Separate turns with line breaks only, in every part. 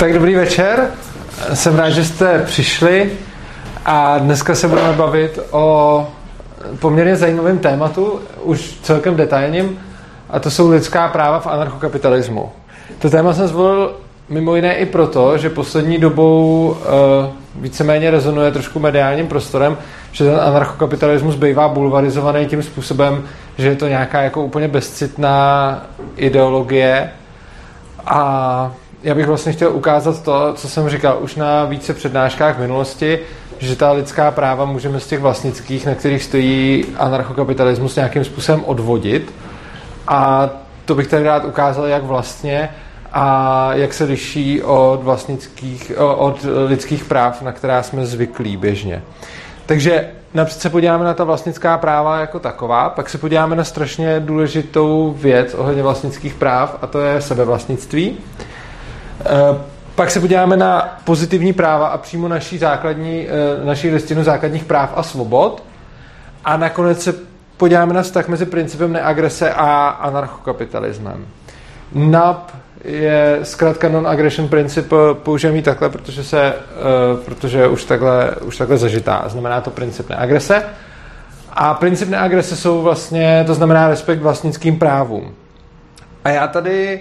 Tak dobrý večer, jsem rád, že jste přišli. A dneska se budeme bavit o poměrně zajímavém tématu, už celkem detailním, a to jsou lidská práva v anarchokapitalismu. To téma jsem zvolil mimo jiné i proto, že poslední dobou uh, víceméně rezonuje trošku mediálním prostorem, že ten anarchokapitalismus bývá bulvarizovaný tím způsobem, že je to nějaká jako úplně bezcitná ideologie. A já bych vlastně chtěl ukázat to, co jsem říkal už na více přednáškách v minulosti, že ta lidská práva můžeme z těch vlastnických, na kterých stojí anarchokapitalismus, nějakým způsobem odvodit. A to bych tady rád ukázal, jak vlastně a jak se liší od, vlastnických, od lidských práv, na která jsme zvyklí běžně. Takže napřed se podíváme na ta vlastnická práva jako taková, pak se podíváme na strašně důležitou věc ohledně vlastnických práv a to je sebevlastnictví. Eh, pak se podíváme na pozitivní práva a přímo naší, základní, eh, naší listinu základních práv a svobod. A nakonec se podíváme na vztah mezi principem neagrese a anarchokapitalismem. NAP je zkrátka non-aggression princip, použijeme ji takhle, protože, se, uh, protože už takhle, už takhle zažitá. Znamená to princip neagrese. A princip neagrese jsou vlastně, to znamená respekt vlastnickým právům. A já tady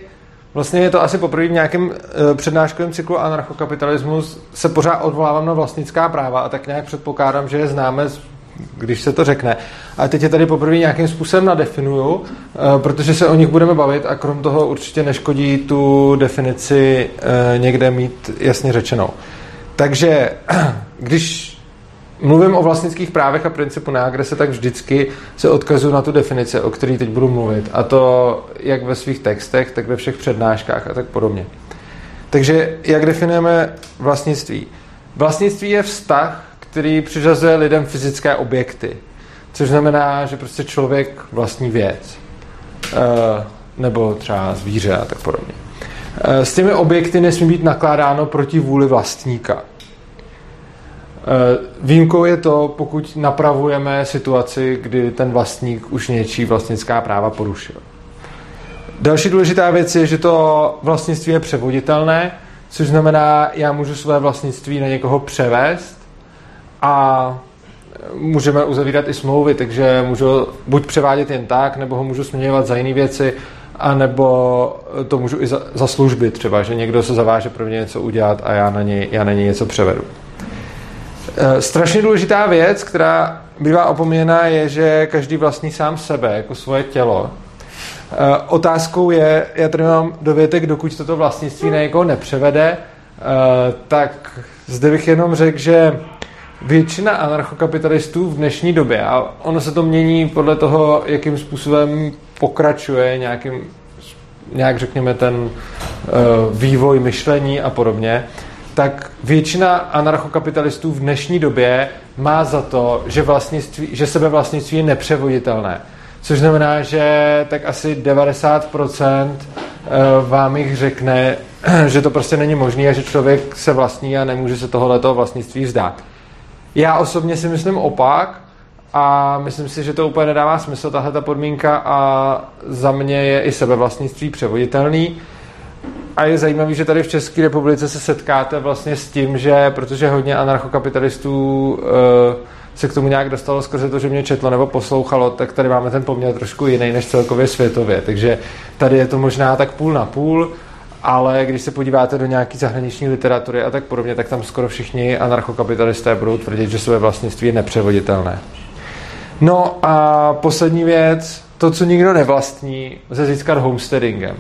Vlastně je to asi poprvé v nějakém uh, přednáškovém cyklu anarchokapitalismus se pořád odvolávám na vlastnická práva a tak nějak předpokládám, že je známe když se to řekne. A teď je tady poprvé nějakým způsobem nadefinuju, eh, protože se o nich budeme bavit a krom toho určitě neškodí tu definici eh, někde mít jasně řečenou. Takže když mluvím o vlastnických právech a principu neagrese, tak vždycky se odkazuju na tu definici, o které teď budu mluvit. A to jak ve svých textech, tak ve všech přednáškách a tak podobně. Takže jak definujeme vlastnictví? Vlastnictví je vztah který přiřazuje lidem fyzické objekty. Což znamená, že prostě člověk vlastní věc. E, nebo třeba zvíře a tak podobně. E, s těmi objekty nesmí být nakládáno proti vůli vlastníka. Výjimkou je to, pokud napravujeme situaci, kdy ten vlastník už něčí vlastnická práva porušil. Další důležitá věc je, že to vlastnictví je převoditelné, což znamená, já můžu své vlastnictví na někoho převést a můžeme uzavírat i smlouvy, takže můžu buď převádět jen tak, nebo ho můžu směňovat za jiné věci, a nebo to můžu i za, za služby třeba, že někdo se zaváže pro mě něco udělat a já na něj, já na něj něco převedu. E, strašně důležitá věc, která bývá opomíněna, je, že každý vlastní sám sebe, jako svoje tělo. E, otázkou je, já tady mám dovětek, dokud toto vlastnictví na někoho nepřevede, e, tak zde bych jenom řekl, že většina anarchokapitalistů v dnešní době, a ono se to mění podle toho, jakým způsobem pokračuje nějakým, nějak řekněme ten vývoj myšlení a podobně, tak většina anarchokapitalistů v dnešní době má za to, že, vlastnictví, že sebevlastnictví je nepřevoditelné. Což znamená, že tak asi 90% eh, vám jich řekne, že to prostě není možné a že člověk se vlastní a nemůže se tohoto vlastnictví vzdát. Já osobně si myslím opak a myslím si, že to úplně nedává smysl, tahle ta podmínka a za mě je i sebevlastnictví převoditelný. A je zajímavé, že tady v České republice se setkáte vlastně s tím, že protože hodně anarchokapitalistů uh, se k tomu nějak dostalo skrze to, že mě četlo nebo poslouchalo, tak tady máme ten poměr trošku jiný než celkově světově. Takže tady je to možná tak půl na půl ale když se podíváte do nějaké zahraniční literatury a tak podobně, tak tam skoro všichni anarchokapitalisté budou tvrdit, že své vlastnictví je nepřevoditelné. No a poslední věc, to, co nikdo nevlastní, lze získat homesteadingem.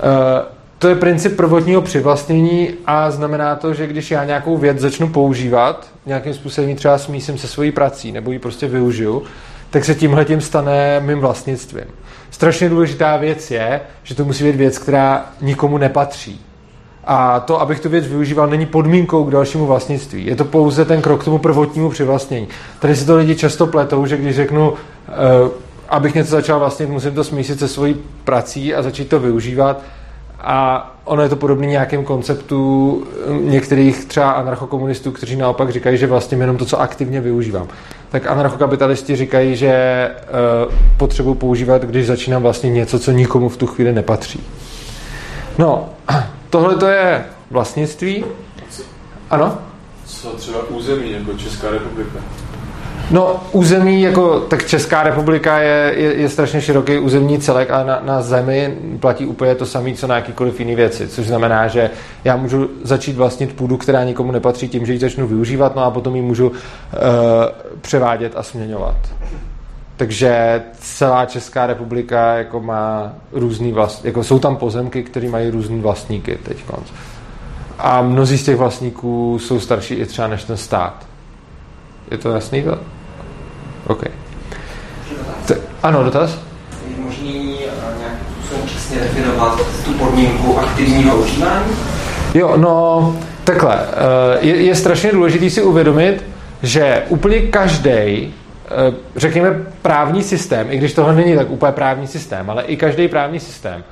E, to je princip prvotního přivlastnění a znamená to, že když já nějakou věc začnu používat, nějakým způsobem třeba smísím se svojí prací nebo ji prostě využiju, tak se tímhle tím stane mým vlastnictvím. Strašně důležitá věc je, že to musí být věc, která nikomu nepatří. A to, abych tu věc využíval, není podmínkou k dalšímu vlastnictví. Je to pouze ten krok k tomu prvotnímu přivlastnění. Tady si to lidi často pletou, že když řeknu, uh, abych něco začal vlastnit, musím to smísit se svojí prací a začít to využívat. A ono je to podobné nějakým konceptu některých třeba anarchokomunistů, kteří naopak říkají, že vlastně jenom to, co aktivně využívám tak anarchokapitalisti říkají, že uh, potřebuji používat, když začínám vlastně něco, co nikomu v tu chvíli nepatří. No, tohle to je vlastnictví. Ano?
Co třeba území, jako Česká republika?
No, území, jako, tak Česká republika je, je, je strašně široký územní celek a na, na zemi platí úplně to samé, co na jakýkoliv jiný věci, což znamená, že já můžu začít vlastnit půdu, která nikomu nepatří tím, že ji začnu využívat, no a potom ji můžu uh, převádět a směňovat. Takže celá Česká republika jako má různý vlast, jako jsou tam pozemky, které mají různý vlastníky teď. A mnozí z těch vlastníků jsou starší i třeba než ten stát. Je to jasný? OK. T- ano, dotaz?
Je možný eh, nějakým způsobem přesně definovat tu podmínku aktivního užívání?
Jo, no takhle. Eh, je, je strašně důležité si uvědomit, že úplně každý, eh, řekněme právní systém, i když tohle není tak úplně právní systém, ale i každý právní systém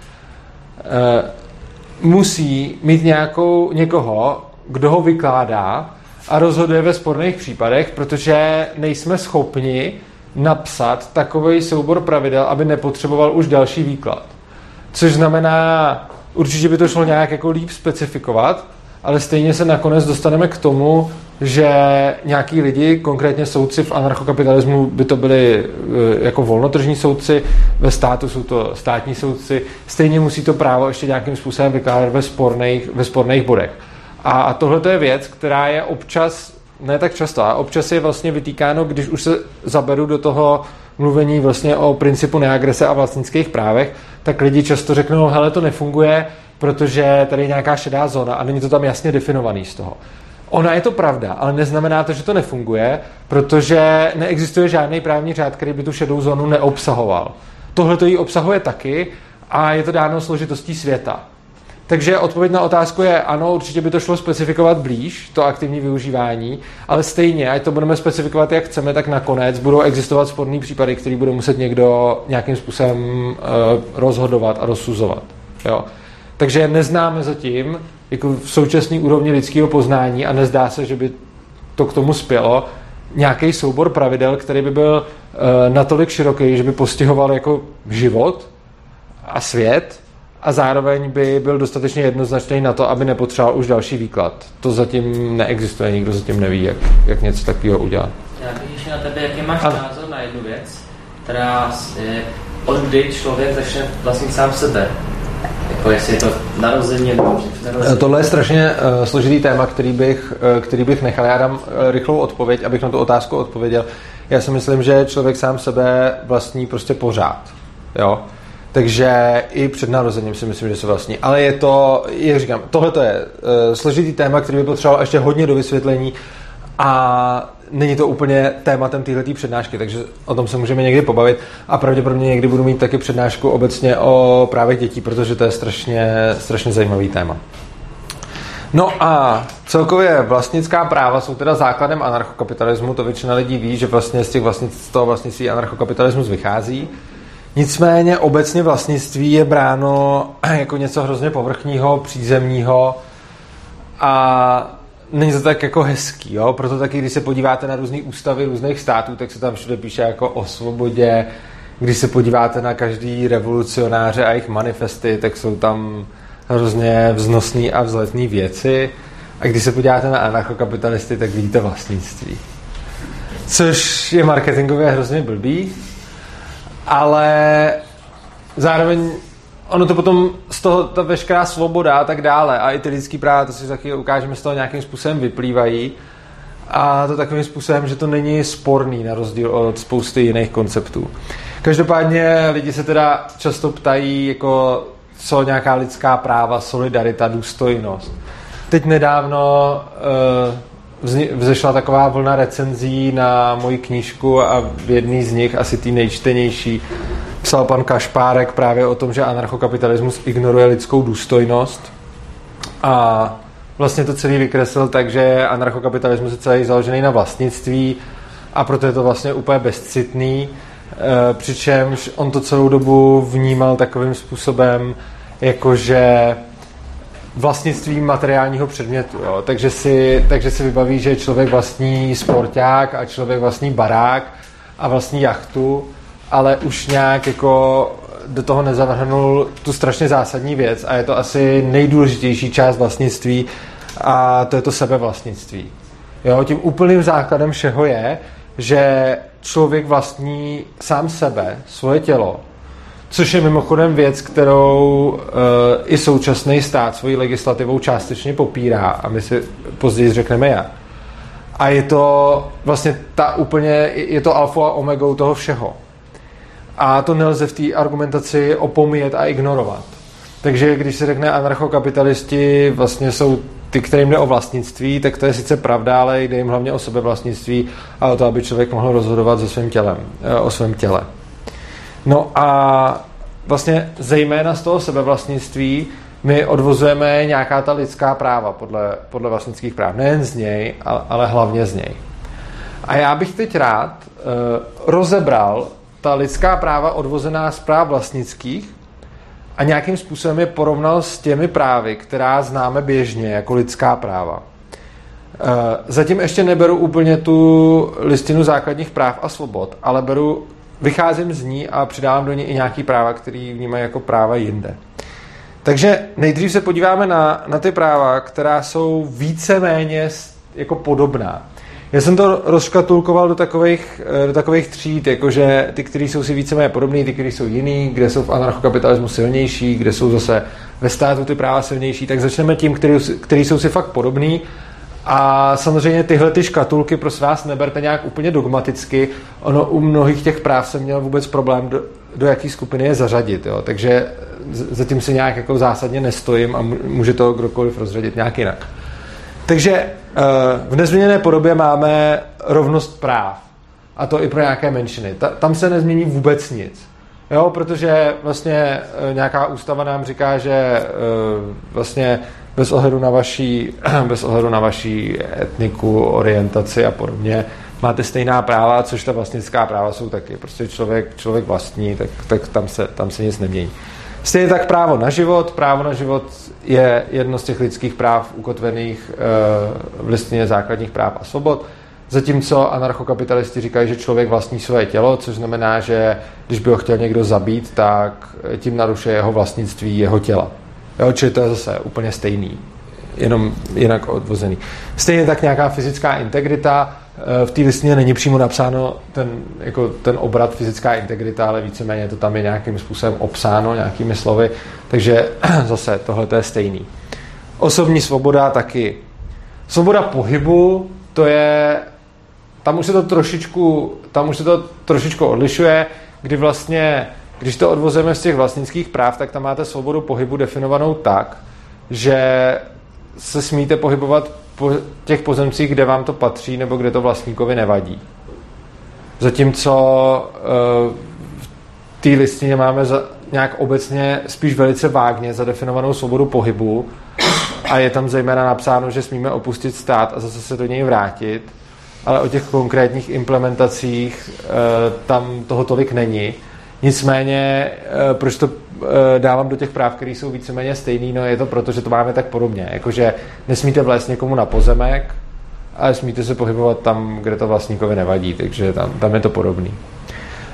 musí mít nějakou, někoho, kdo ho vykládá a rozhoduje ve sporných případech, protože nejsme schopni napsat takový soubor pravidel, aby nepotřeboval už další výklad. Což znamená, určitě by to šlo nějak jako líp specifikovat, ale stejně se nakonec dostaneme k tomu, že nějaký lidi, konkrétně soudci v anarchokapitalismu by to byli eh, jako volnotržní soudci, ve státu jsou to státní soudci, stejně musí to právo ještě nějakým způsobem vykládat ve sporných, ve sporných bodech. A, a tohle je věc, která je občas, ne tak často, a občas je vlastně vytýkáno, když už se zaberu do toho mluvení vlastně o principu neagrese a vlastnických právech, tak lidi často řeknou, hele, to nefunguje, protože tady je nějaká šedá zóna a není to tam jasně definovaný z toho. Ona je to pravda, ale neznamená to, že to nefunguje, protože neexistuje žádný právní řád, který by tu šedou zónu neobsahoval. Tohle to jí obsahuje taky a je to dáno složitostí světa. Takže odpověď na otázku je ano, určitě by to šlo specifikovat blíž, to aktivní využívání, ale stejně, ať to budeme specifikovat, jak chceme, tak nakonec budou existovat sporné případy, který bude muset někdo nějakým způsobem uh, rozhodovat a rozsuzovat. Jo? Takže neznáme zatím jako v současné úrovni lidského poznání a nezdá se, že by to k tomu spělo, nějaký soubor pravidel, který by byl uh, natolik široký, že by postihoval jako život a svět a zároveň by byl dostatečně jednoznačný na to, aby nepotřeboval už další výklad. To zatím neexistuje, nikdo zatím neví, jak, jak něco takového udělat.
Já bych ještě na tebe, jaký máš a... názor na jednu věc, která je, od kdy člověk začne vlastnit sám sebe. Jako jestli je to narození nebo
narození. Tohle je strašně uh, složitý téma, který bych, uh, který bych nechal. Já dám uh, rychlou odpověď, abych na tu otázku odpověděl. Já si myslím, že člověk sám sebe vlastní prostě pořád. Jo? Takže i před narozením si myslím, že se vlastní. Ale je to, jak říkám, tohle to je uh, složitý téma, který by potřeboval ještě hodně do vysvětlení a není to úplně tématem této přednášky, takže o tom se můžeme někdy pobavit a pravděpodobně někdy budu mít taky přednášku obecně o právech dětí, protože to je strašně, strašně zajímavý téma. No a celkově vlastnická práva jsou teda základem anarchokapitalismu, to většina lidí ví, že vlastně z, těch vlastnic, z toho vlastnictví anarchokapitalismus vychází. Nicméně obecně vlastnictví je bráno jako něco hrozně povrchního, přízemního a není to tak jako hezký, jo? proto taky, když se podíváte na různé ústavy různých států, tak se tam všude píše jako o svobodě, když se podíváte na každý revolucionáře a jejich manifesty, tak jsou tam hrozně vznosné a vzletné věci. A když se podíváte na anarchokapitalisty, tak vidíte vlastnictví. Což je marketingově hrozně blbý, ale zároveň ono to potom z toho, ta veškerá svoboda a tak dále a i ty lidský práva, to si taky ukážeme, z toho nějakým způsobem vyplývají a to takovým způsobem, že to není sporný na rozdíl od spousty jiných konceptů. Každopádně lidi se teda často ptají, jako co nějaká lidská práva, solidarita, důstojnost. Teď nedávno uh, vzešla taková vlna recenzí na moji knížku a v jedný z nich, asi ty nejčtenější, psal pan Kašpárek právě o tom, že anarchokapitalismus ignoruje lidskou důstojnost. A vlastně to celý vykreslil tak, že anarchokapitalismus je celý založený na vlastnictví a proto je to vlastně úplně bezcitný, e, přičemž on to celou dobu vnímal takovým způsobem, jakože vlastnictví materiálního předmětu. Jo. Takže, si, takže si vybaví, že člověk vlastní sporták a člověk vlastní barák a vlastní jachtu ale už nějak jako do toho nezavrhnul tu strašně zásadní věc a je to asi nejdůležitější část vlastnictví a to je to sebevlastnictví. Jo, tím úplným základem všeho je, že člověk vlastní sám sebe, svoje tělo, což je mimochodem věc, kterou uh, i současný stát svojí legislativou částečně popírá a my si později řekneme jak. A je to vlastně ta úplně, je to alfa a omegou toho všeho. A to nelze v té argumentaci opomíjet a ignorovat. Takže když se řekne anarchokapitalisti vlastně jsou ty, kterým jde o vlastnictví, tak to je sice pravda, ale jde jim hlavně o sebevlastnictví a o to, aby člověk mohl rozhodovat se svým tělem, eh, o svém těle. No a vlastně zejména z toho sebevlastnictví my odvozujeme nějaká ta lidská práva podle, podle vlastnických práv. Nejen z něj, ale, ale hlavně z něj. A já bych teď rád uh, rozebral ta lidská práva odvozená z práv vlastnických a nějakým způsobem je porovnal s těmi právy, která známe běžně jako lidská práva. Uh, zatím ještě neberu úplně tu listinu základních práv a svobod, ale beru, vycházím z ní a přidávám do ní i nějaký práva, které vnímají jako práva jinde. Takže nejdřív se podíváme na, na ty práva, která jsou víceméně jako podobná. Já jsem to rozškatulkoval do takových, eh, do takových tříd, jakože ty, které jsou si víceméně podobné, ty, které jsou jiný, kde jsou v anarchokapitalismu silnější, kde jsou zase ve státu ty práva silnější, tak začneme tím, který, který jsou si fakt podobný. A samozřejmě tyhle ty škatulky pro vás neberte nějak úplně dogmaticky. Ono u mnohých těch práv jsem měl vůbec problém, do, do jaké skupiny je zařadit. Jo. Takže zatím si nějak jako zásadně nestojím a může to kdokoliv rozřadit nějak jinak. Takže eh, v nezměněné podobě máme rovnost práv. A to i pro nějaké menšiny. Ta, tam se nezmění vůbec nic. Jo, protože vlastně eh, nějaká ústava nám říká, že eh, vlastně bez ohledu na vaší, bez ohledu na vaší etniku, orientaci a podobně, máte stejná práva, což ta vlastnická práva jsou taky. Prostě člověk, člověk vlastní, tak, tak tam, se, tam se nic nemění. Stejně tak právo na život. Právo na život je jedno z těch lidských práv ukotvených eh, v listině základních práv a svobod. Zatímco anarchokapitalisti říkají, že člověk vlastní své tělo, což znamená, že když by ho chtěl někdo zabít, tak tím narušuje jeho vlastnictví jeho těla. Jo, čili to je zase úplně stejný, jenom jinak odvozený. Stejně tak nějaká fyzická integrita, Eh, v té listině není přímo napsáno ten, jako ten obrat fyzická integrita, ale víceméně to tam je nějakým způsobem obsáno nějakými slovy, takže zase tohle je stejný. Osobní svoboda taky. Svoboda pohybu, to je, tam už se to trošičku, tam už se to trošičku odlišuje, kdy vlastně, když to odvozujeme z těch vlastnických práv, tak tam máte svobodu pohybu definovanou tak, že se smíte pohybovat po těch pozemcích, kde vám to patří nebo kde to vlastníkovi nevadí. Zatímco uh, v té listině máme za, nějak obecně spíš velice vágně zadefinovanou svobodu pohybu a je tam zejména napsáno, že smíme opustit stát a zase se do něj vrátit, ale o těch konkrétních implementacích uh, tam toho tolik není. Nicméně, uh, proč to Eh, dávám do těch práv, které jsou víceméně stejný, no je to proto, že to máme tak podobně. Jakože nesmíte vlézt někomu na pozemek, ale smíte se pohybovat tam, kde to vlastníkovi nevadí, takže tam, tam je to podobný.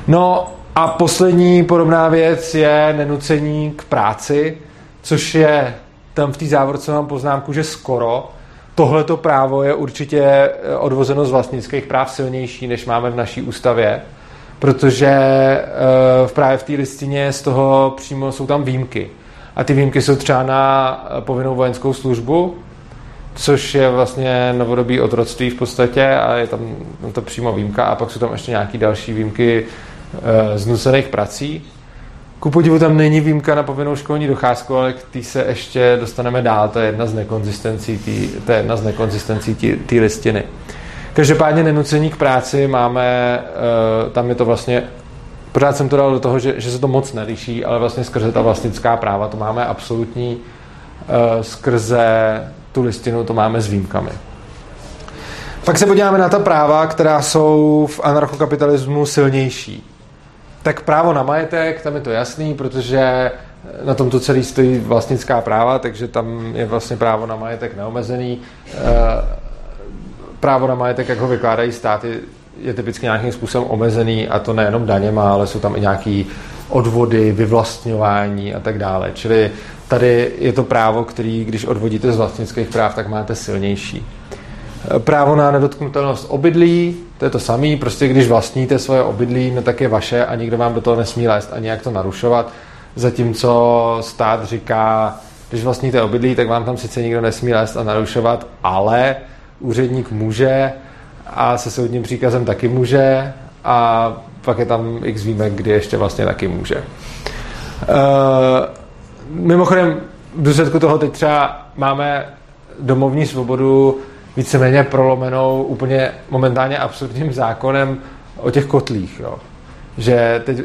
No a poslední podobná věc je nenucení k práci, což je tam v té závorce mám poznámku, že skoro tohleto právo je určitě eh, odvozeno z vlastnických práv silnější, než máme v naší ústavě protože uh, právě v té listině z toho přímo jsou tam výjimky. A ty výjimky jsou třeba na eh, povinnou vojenskou službu, což je vlastně novodobí otroctví v podstatě a je tam, to přímo výjimka a pak jsou tam ještě nějaké další výjimky uh, z nucených prací. Ku podivu tam není výjimka na povinnou školní docházku, ale k té se ještě dostaneme dál, to je jedna z nekonzistencí té jedna z listiny. Každopádně nenucení k práci máme, uh, tam je to vlastně, pořád jsem to dal do toho, že, že se to moc neliší, ale vlastně skrze ta vlastnická práva to máme absolutní, uh, skrze tu listinu to máme s výjimkami. Pak se podíváme na ta práva, která jsou v anarchokapitalismu silnější. Tak právo na majetek, tam je to jasný, protože na tomto celý stojí vlastnická práva, takže tam je vlastně právo na majetek neomezený. Uh, právo na majetek, jak ho vykládají státy, je typicky nějakým způsobem omezený a to nejenom daněma, ale jsou tam i nějaký odvody, vyvlastňování a tak dále. Čili tady je to právo, který, když odvodíte z vlastnických práv, tak máte silnější. Právo na nedotknutelnost obydlí, to je to samé, prostě když vlastníte svoje obydlí, no tak je vaše a nikdo vám do toho nesmí lézt a nějak to narušovat. Zatímco stát říká, když vlastníte obydlí, tak vám tam sice nikdo nesmí lézt a narušovat, ale úředník může a se soudním příkazem taky může a pak je tam x výjimek, kdy ještě vlastně taky může. Uh, mimochodem, v důsledku toho teď třeba máme domovní svobodu víceméně prolomenou úplně momentálně absurdním zákonem o těch kotlích. Jo. Že teď,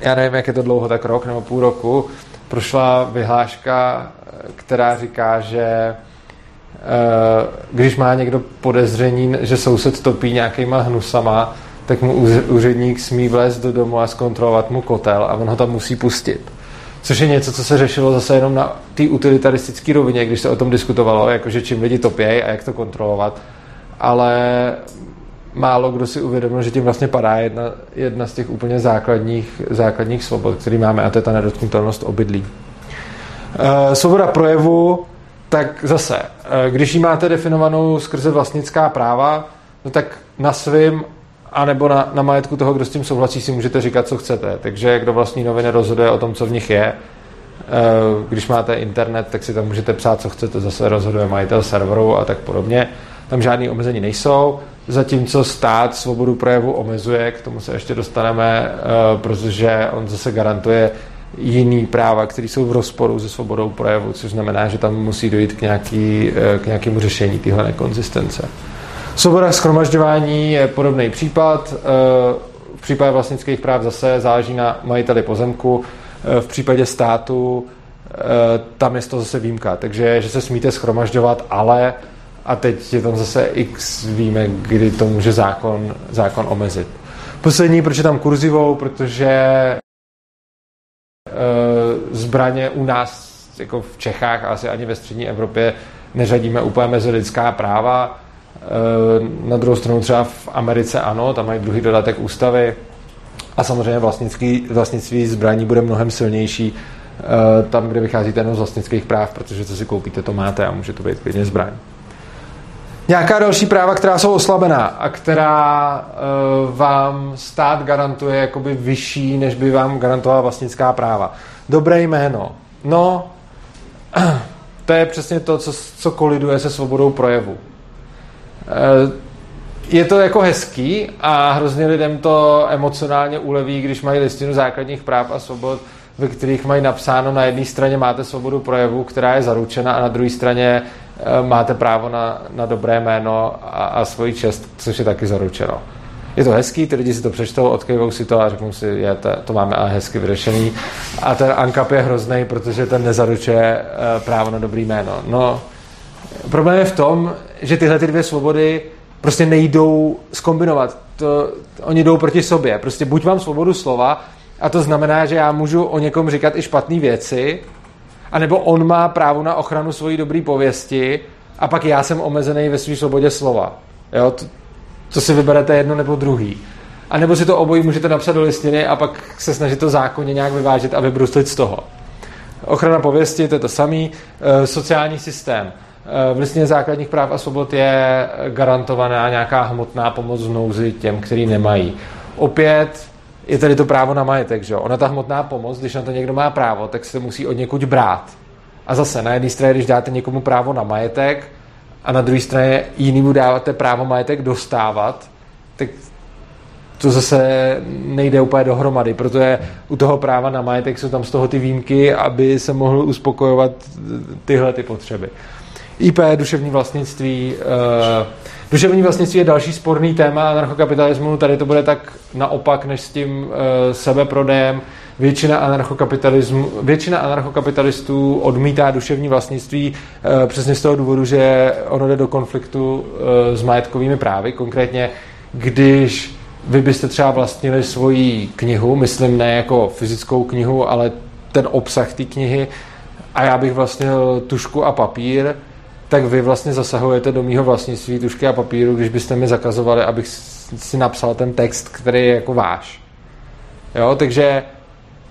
já nevím, jak je to dlouho, tak rok nebo půl roku, prošla vyhláška, která říká, že když má někdo podezření, že soused topí nějakýma hnusama, tak mu úředník smí vlézt do domu a zkontrolovat mu kotel a on ho tam musí pustit. Což je něco, co se řešilo zase jenom na té utilitaristické rovině, když se o tom diskutovalo, jakože čím lidi topějí a jak to kontrolovat. Ale málo kdo si uvědomil, že tím vlastně padá jedna, jedna z těch úplně základních, základních svobod, který máme, a to je ta nedotknutelnost obydlí. E, svoboda projevu, tak zase, e, když ji máte definovanou skrze vlastnická práva, no tak na svým a nebo na, na majetku toho, kdo s tím souhlasí, si můžete říkat, co chcete. Takže kdo vlastní noviny rozhoduje o tom, co v nich je. E, když máte internet, tak si tam můžete psát, co chcete, zase rozhoduje majitel serveru a tak podobně. Tam žádné omezení nejsou, zatímco stát svobodu projevu omezuje, k tomu se ještě dostaneme, e, protože on zase garantuje jiný práva, které jsou v rozporu se svobodou projevu, což znamená, že tam musí dojít k, nějaký, e, k nějakému řešení téhle nekonzistence. Svoboda schromažďování je podobný případ. Eh, v případě vlastnických práv zase záleží na majiteli pozemku. Eh, v případě státu eh, tam je to zase výjimka. Takže, že se smíte schromažďovat, ale a teď je tam zase x výjimek, kdy to může zákon, zákon omezit. Poslední, proč je tam kurzivou, protože zbraně u nás, jako v Čechách, asi ani ve střední Evropě, neřadíme úplně mezi lidská práva. Eh, na druhou stranu třeba v Americe ano, tam mají druhý dodatek ústavy a samozřejmě vlastnický, vlastnictví zbraní bude mnohem silnější eh, tam, kde vycházíte jenom z vlastnických práv, protože co si koupíte, to máte a může to být klidně zbraň. Nějaká další práva, která jsou oslabená a která uh, vám stát garantuje jakoby vyšší, než by vám garantovala vlastnická práva. Dobré jméno. No, to je přesně to, co, co koliduje se svobodou projevu. Eh, je to jako hezký a hrozně lidem to emocionálně uleví, když mají listinu základních práv a svobod, ve kterých mají napsáno na jedné straně máte svobodu projevu, která je zaručena a na druhé straně máte právo na, na dobré jméno a, a svoji čest, což je taky zaručeno. Je to hezký, ty lidi si to přečtou, odkejvou si to a řeknou si, je, to, to máme ale hezky vyřešený. A ten ANKAP je hrozný, protože ten nezaručuje eh, právo na dobrý jméno. No, problém je v tom, že tyhle ty dvě svobody prostě nejdou skombinovat. To, oni jdou proti sobě. Prostě buď mám svobodu slova, a to znamená, že já můžu o někom říkat i špatné věci, anebo on má právo na ochranu svojí dobré pověsti a pak já jsem omezený ve své svobodě slova. Jo? To, to si vyberete jedno nebo druhý. A nebo si to obojí můžete napsat do listiny a pak se snažit to zákonně nějak vyvážet a vybruslit z toho. Ochrana pověsti, to je to samý. E, sociální systém. V listině základních práv a svobod je garantovaná nějaká hmotná pomoc v nouzi těm, kteří nemají. Opět je tady to právo na majetek, že Ona ta hmotná pomoc, když na to někdo má právo, tak se musí od někud brát. A zase na jedné straně, když dáte někomu právo na majetek a na druhé straně jinému dáváte právo majetek dostávat, tak to zase nejde úplně dohromady, protože u toho práva na majetek jsou tam z toho ty výjimky, aby se mohl uspokojovat tyhle ty potřeby. IP, duševní vlastnictví. Uh, duševní vlastnictví je další sporný téma anarchokapitalismu. Tady to bude tak naopak, než s tím uh, sebeprodejem. Většina, anarchokapitalismu, většina anarchokapitalistů odmítá duševní vlastnictví uh, přesně z toho důvodu, že ono jde do konfliktu s majetkovými právy. Konkrétně, když vy byste třeba vlastnili svoji knihu, myslím ne jako fyzickou knihu, ale ten obsah té knihy, a já bych vlastnil tušku a papír, tak vy vlastně zasahujete do mýho vlastnictví tušky a papíru, když byste mi zakazovali, abych si napsal ten text, který je jako váš. Jo, takže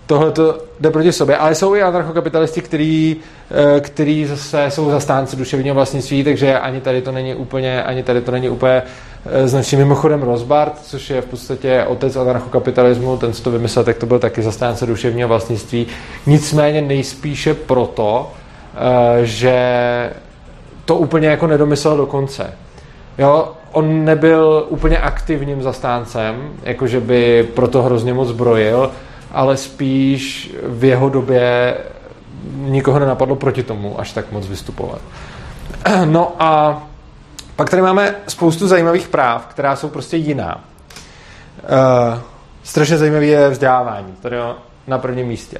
tohle to jde proti sobě, ale jsou i anarchokapitalisti, který, eh, který zase jsou zastánci duševního vlastnictví, takže ani tady to není úplně, ani tady to není úplně eh, značný mimochodem Rozbart, což je v podstatě otec anarchokapitalismu, ten co to vymyslel, tak to byl taky zastánce duševního vlastnictví. Nicméně nejspíše proto, eh, že to úplně jako nedomyslel do konce. Jo, on nebyl úplně aktivním zastáncem, jakože by proto hrozně moc zbrojil, ale spíš v jeho době nikoho nenapadlo proti tomu až tak moc vystupovat. No a pak tady máme spoustu zajímavých práv, která jsou prostě jiná. Uh, strašně zajímavé je vzdělávání, tady na prvním místě.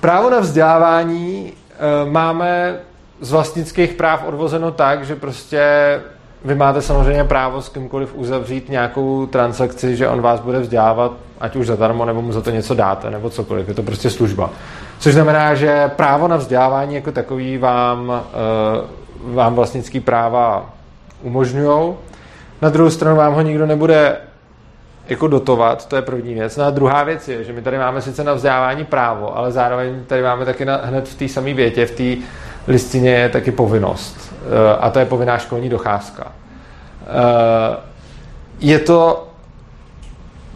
Právo na vzdělávání uh, máme z vlastnických práv odvozeno tak, že prostě vy máte samozřejmě právo s kýmkoliv uzavřít nějakou transakci, že on vás bude vzdělávat, ať už zadarmo, nebo mu za to něco dáte, nebo cokoliv. Je to prostě služba. Což znamená, že právo na vzdělávání jako takový vám, uh, vám vlastnický práva umožňují. Na druhou stranu vám ho nikdo nebude jako dotovat, to je první věc. No a druhá věc je, že my tady máme sice na vzdělávání právo, ale zároveň tady máme taky na, hned v té samé větě, v té listině je taky povinnost. Eh, a to je povinná školní docházka. Eh, je to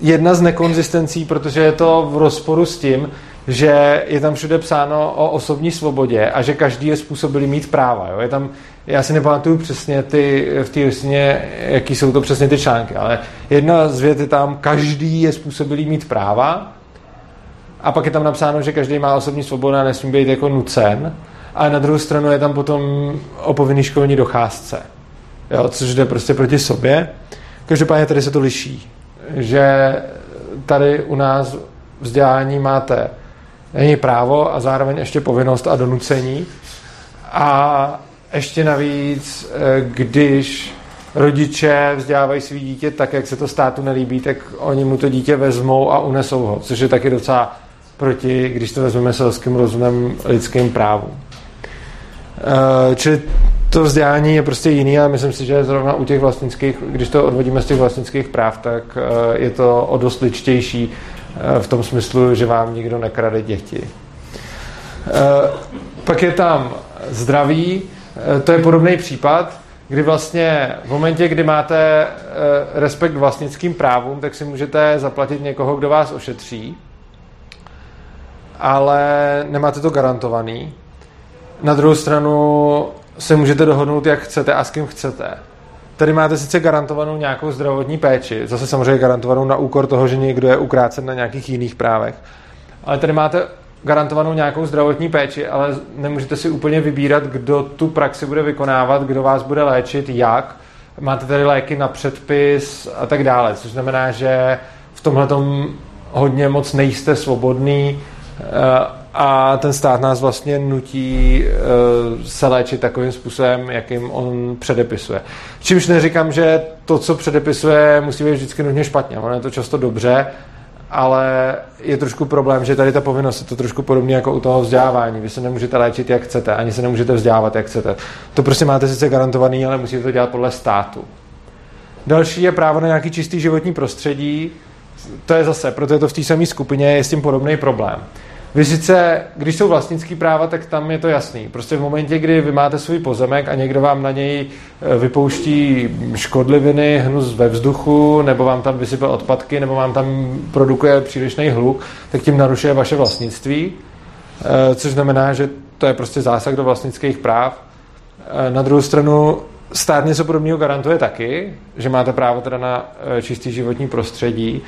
jedna z nekonzistencí, protože je to v rozporu s tím, že je tam všude psáno o osobní svobodě a že každý je způsobilý mít práva. Jo? Je tam, já si nepamatuju přesně ty, v té listině, jaký jsou to přesně ty články, ale jedna z vět je tam, každý je způsobilý mít práva a pak je tam napsáno, že každý má osobní svobodu a nesmí být jako nucen a na druhou stranu je tam potom o povinný školní docházce, jo, což jde prostě proti sobě. Každopádně tady se to liší, že tady u nás vzdělání máte není právo a zároveň ještě povinnost a donucení. A ještě navíc, když rodiče vzdělávají svý dítě tak, jak se to státu nelíbí, tak oni mu to dítě vezmou a unesou ho, což je taky docela proti, když to vezmeme selským rozumem lidským právu. Eh, čili to vzdělání je prostě jiný, ale myslím si, že zrovna u těch vlastnických, když to odvodíme z těch vlastnických práv, tak eh, je to o dost ličtější eh, v tom smyslu, že vám nikdo nekrade děti. Pak je tam zdraví, to je podobný případ, kdy vlastně v momentě, kdy máte respekt k vlastnickým právům, tak si můžete zaplatit někoho, kdo vás ošetří, ale nemáte to garantovaný. Na druhou stranu se můžete dohodnout, jak chcete a s kým chcete. Tady máte sice garantovanou nějakou zdravotní péči, zase samozřejmě garantovanou na úkor toho, že někdo je ukrácen na nějakých jiných právech, ale tady máte garantovanou nějakou zdravotní péči, ale nemůžete si úplně vybírat, kdo tu praxi bude vykonávat, kdo vás bude léčit, jak. Máte tady léky na předpis a tak dále, což znamená, že v tomhle hodně moc nejste svobodný eh, a ten stát nás vlastně nutí uh, se léčit takovým způsobem, jakým on předepisuje. Čímž neříkám, že to, co předepisuje, musí být vždycky nutně špatně. Ono je to často dobře, ale je trošku problém, že tady ta povinnost je to trošku podobné jako u toho vzdělávání. Vy se nemůžete léčit, jak chcete, ani se nemůžete vzdělávat, jak chcete. To prostě máte sice garantovaný, ale musíte to dělat podle státu. Další je právo na nějaký čistý životní prostředí. To je zase, proto je to v té samé skupině, je s tím podobný problém. Vy sice, když jsou vlastnický práva, tak tam je to jasný. Prostě v momentě, kdy vy máte svůj pozemek a někdo vám na něj e, vypouští škodliviny, hnus ve vzduchu, nebo vám tam vysype odpadky, nebo vám tam produkuje přílišný hluk, tak tím narušuje vaše vlastnictví, e, což znamená, že to je prostě zásah do vlastnických práv. E, na druhou stranu stát něco podobného garantuje taky, že máte právo teda na čistý životní prostředí,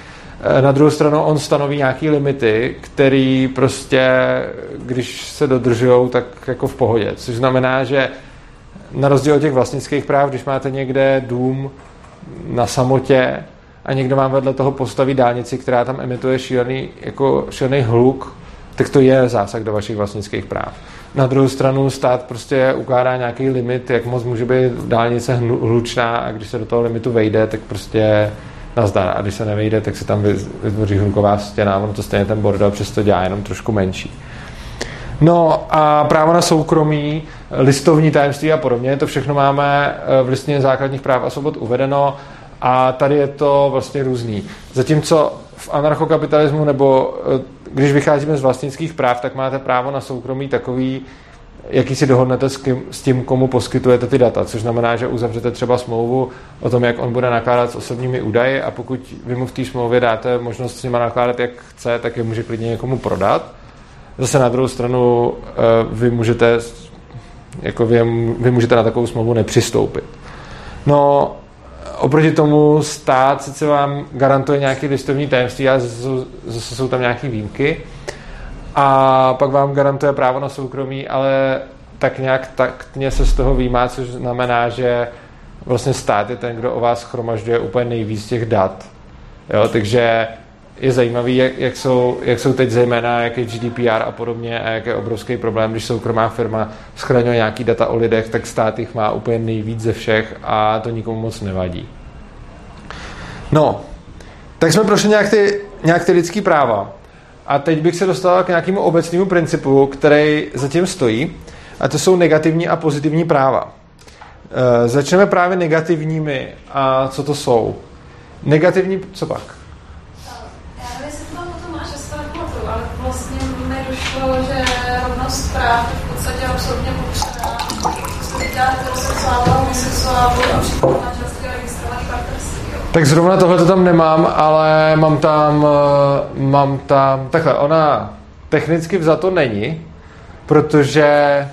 na druhou stranu on stanoví nějaký limity, který prostě, když se dodržují, tak jako v pohodě. Což znamená, že na rozdíl od těch vlastnických práv, když máte někde dům na samotě a někdo vám vedle toho postaví dálnici, která tam emituje šílený, jako šílený hluk, tak to je zásah do vašich vlastnických práv. Na druhou stranu stát prostě ukládá nějaký limit, jak moc může být dálnice hlučná a když se do toho limitu vejde, tak prostě nazdar. A když se nevejde, tak se tam vytvoří hluková stěna, ono to stejně ten bordel přesto dělá jenom trošku menší. No a právo na soukromí, listovní tajemství a podobně, to všechno máme eh, v listině základních práv a svobod uvedeno a tady je to vlastně různý. Zatímco v anarchokapitalismu nebo eh, když vycházíme z vlastnických práv, tak máte právo na soukromí takový, jaký si dohodnete s, kým, s tím, komu poskytujete ty data, což znamená, že uzavřete třeba smlouvu o tom, jak on bude nakládat s osobními údaji a pokud vy mu v té smlouvě dáte možnost s nima nakládat, jak chce, tak je může klidně někomu prodat. Zase na druhou stranu eh, vy můžete, jako vy, vy můžete na takovou smlouvu nepřistoupit. No, oproti tomu stát sice vám garantuje nějaké listovní tajemství, ale zase jsou tam nějaké výjimky a pak vám garantuje právo na soukromí, ale tak nějak taktně se z toho výjmá, což znamená, že vlastně stát je ten, kdo o vás chromažďuje úplně nejvíc těch dat. Jo, takže je zajímavý, jak, jak, jsou, jak jsou teď zejména, jak je GDPR a podobně a jak je obrovský problém, když soukromá firma schraňuje nějaký data o lidech, tak stát jich má úplně nejvíc ze všech a to nikomu moc nevadí. No, tak jsme prošli nějak ty, nějak ty lidský práva. A teď bych se dostal k nějakému obecnému principu, který zatím stojí, a to jsou negativní a pozitivní práva. E, začneme právě negativními. A co to jsou? Negativní, co pak?
Já vlastně práv v podstatě absolutně popřená. Se týká heterosexuálů, homosexuálů a.
Tak zrovna tohle to tam nemám, ale mám tam, eh, mám tam, takhle, ona technicky vzato není, protože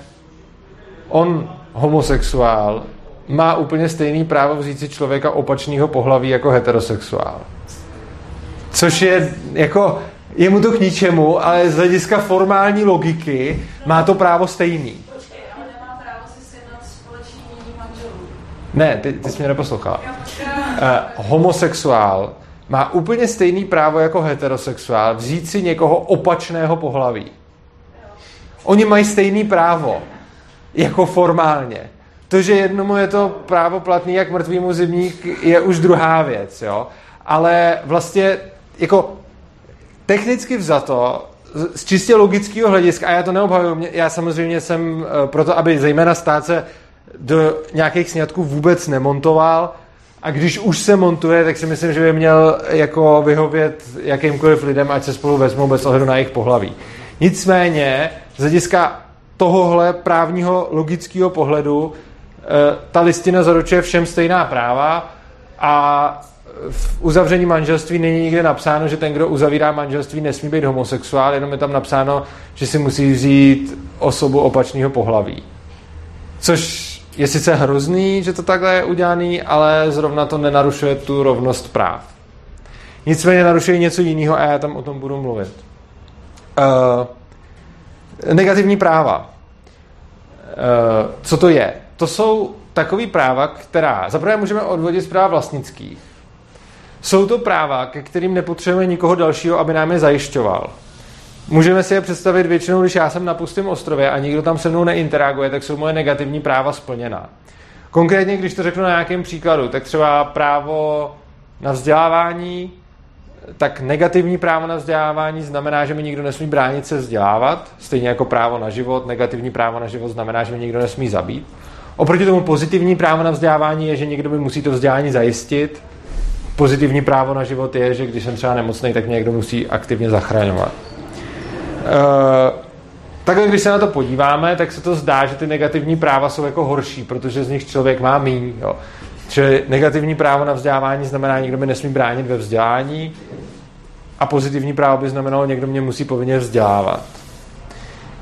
on homosexuál má úplně stejný právo vzít si člověka opačného pohlaví jako heterosexuál. Což je jako, je mu to k ničemu, ale z hlediska formální logiky má to právo stejný.
Počkej, ale nemá právo si sjednat společný manželů.
Ne, ty, ty jsi mě neposlouchala. Uh, homosexuál má úplně stejný právo jako heterosexuál vzít si někoho opačného pohlaví. Oni mají stejný právo, jako formálně. To, že jednomu je to právo platný jak mrtvýmu zimník, je už druhá věc, jo. Ale vlastně, jako technicky vzato, z čistě logického hlediska, a já to neobhajuji, já samozřejmě jsem eh, proto, aby zejména stát se do nějakých sňatků vůbec nemontoval, a když už se montuje, tak si myslím, že by měl jako vyhovět jakýmkoliv lidem, ať se spolu vezmou bez ohledu na jejich pohlaví. Nicméně, z hlediska tohohle právního logického pohledu, eh, ta listina zaručuje všem stejná práva a v uzavření manželství není nikde napsáno, že ten, kdo uzavírá manželství, nesmí být homosexuál, jenom je tam napsáno, že si musí vzít osobu opačného pohlaví. Což je sice hrozný, že to takhle je udělaný, ale zrovna to nenarušuje tu rovnost práv. Nicméně narušuje něco jiného a já tam o tom budu mluvit. Uh, negativní práva. Uh, co to je? To jsou takový práva, která zaprvé můžeme odvodit z práv vlastnických. Jsou to práva, ke kterým nepotřebujeme nikoho dalšího, aby nám je zajišťoval. Můžeme si je představit většinou, když já jsem na pustém ostrově a nikdo tam se mnou neinteraguje, tak jsou moje negativní práva splněná. Konkrétně, když to řeknu na nějakém příkladu, tak třeba právo na vzdělávání, tak negativní právo na vzdělávání znamená, že mi nikdo nesmí bránit se vzdělávat, stejně jako právo na život. Negativní právo na život znamená, že mi nikdo nesmí zabít. Oproti tomu pozitivní právo na vzdělávání je, že někdo mi musí to vzdělání zajistit. Pozitivní právo na život je, že když jsem třeba nemocný, tak mě někdo musí aktivně zachraňovat. Uh, takhle, když se na to podíváme, tak se to zdá, že ty negativní práva jsou jako horší, protože z nich člověk má míň. Jo. Čili negativní právo na vzdělávání znamená, někdo mi nesmí bránit ve vzdělání a pozitivní právo by znamenalo, někdo mě musí povinně vzdělávat.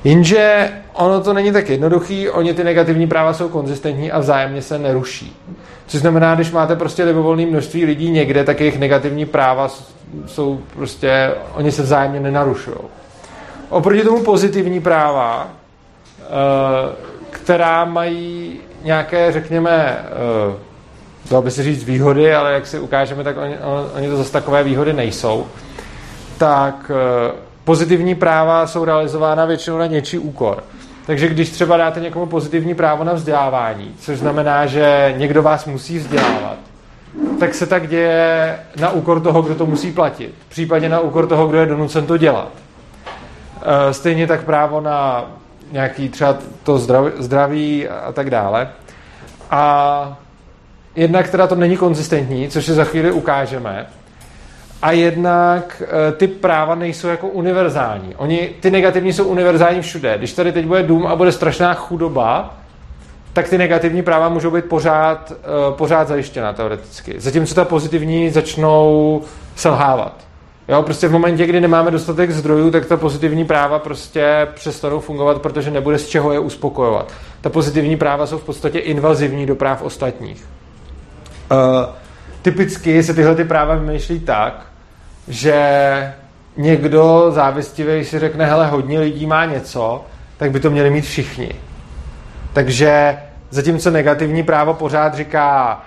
Jenže ono to není tak jednoduchý, oni ty negativní práva jsou konzistentní a vzájemně se neruší. Což znamená, když máte prostě libovolné množství lidí někde, tak jejich negativní práva jsou prostě, oni se vzájemně nenarušují. Oproti tomu pozitivní práva, eh, která mají nějaké, řekněme, eh, dalo by se říct výhody, ale jak si ukážeme, tak oni, oni to zase takové výhody nejsou, tak eh, pozitivní práva jsou realizována většinou na něčí úkor. Takže když třeba dáte někomu pozitivní právo na vzdělávání, což znamená, že někdo vás musí vzdělávat, tak se tak děje na úkor toho, kdo to musí platit. Případně na úkor toho, kdo je donucen to dělat. Eh, stejně tak právo na nějaký třeba to zdraví a tak dále. A jednak teda to není konzistentní, což si za chvíli ukážeme. a jednak eh, ty práva nejsou jako univerzální. Oni, ty negativní jsou univerzální všude. Když tady teď bude dům a bude strašná chudoba, tak ty negativní práva můžou být pořád, uh, pořád zajištěna teoreticky. Zatímco ta pozitivní začnou selhávat. Jo, prostě v momentě, kdy nemáme dostatek zdrojů, tak ta pozitivní práva prostě přestanou fungovat, protože nebude z čeho je uspokojovat. Ta pozitivní práva jsou v podstatě invazivní do práv ostatních. Uh, typicky se tyhle ty práva vymýšlí tak, že někdo závistivý si řekne, hele, hodně lidí má něco, tak by to měli mít všichni. Takže zatímco negativní právo pořád říká,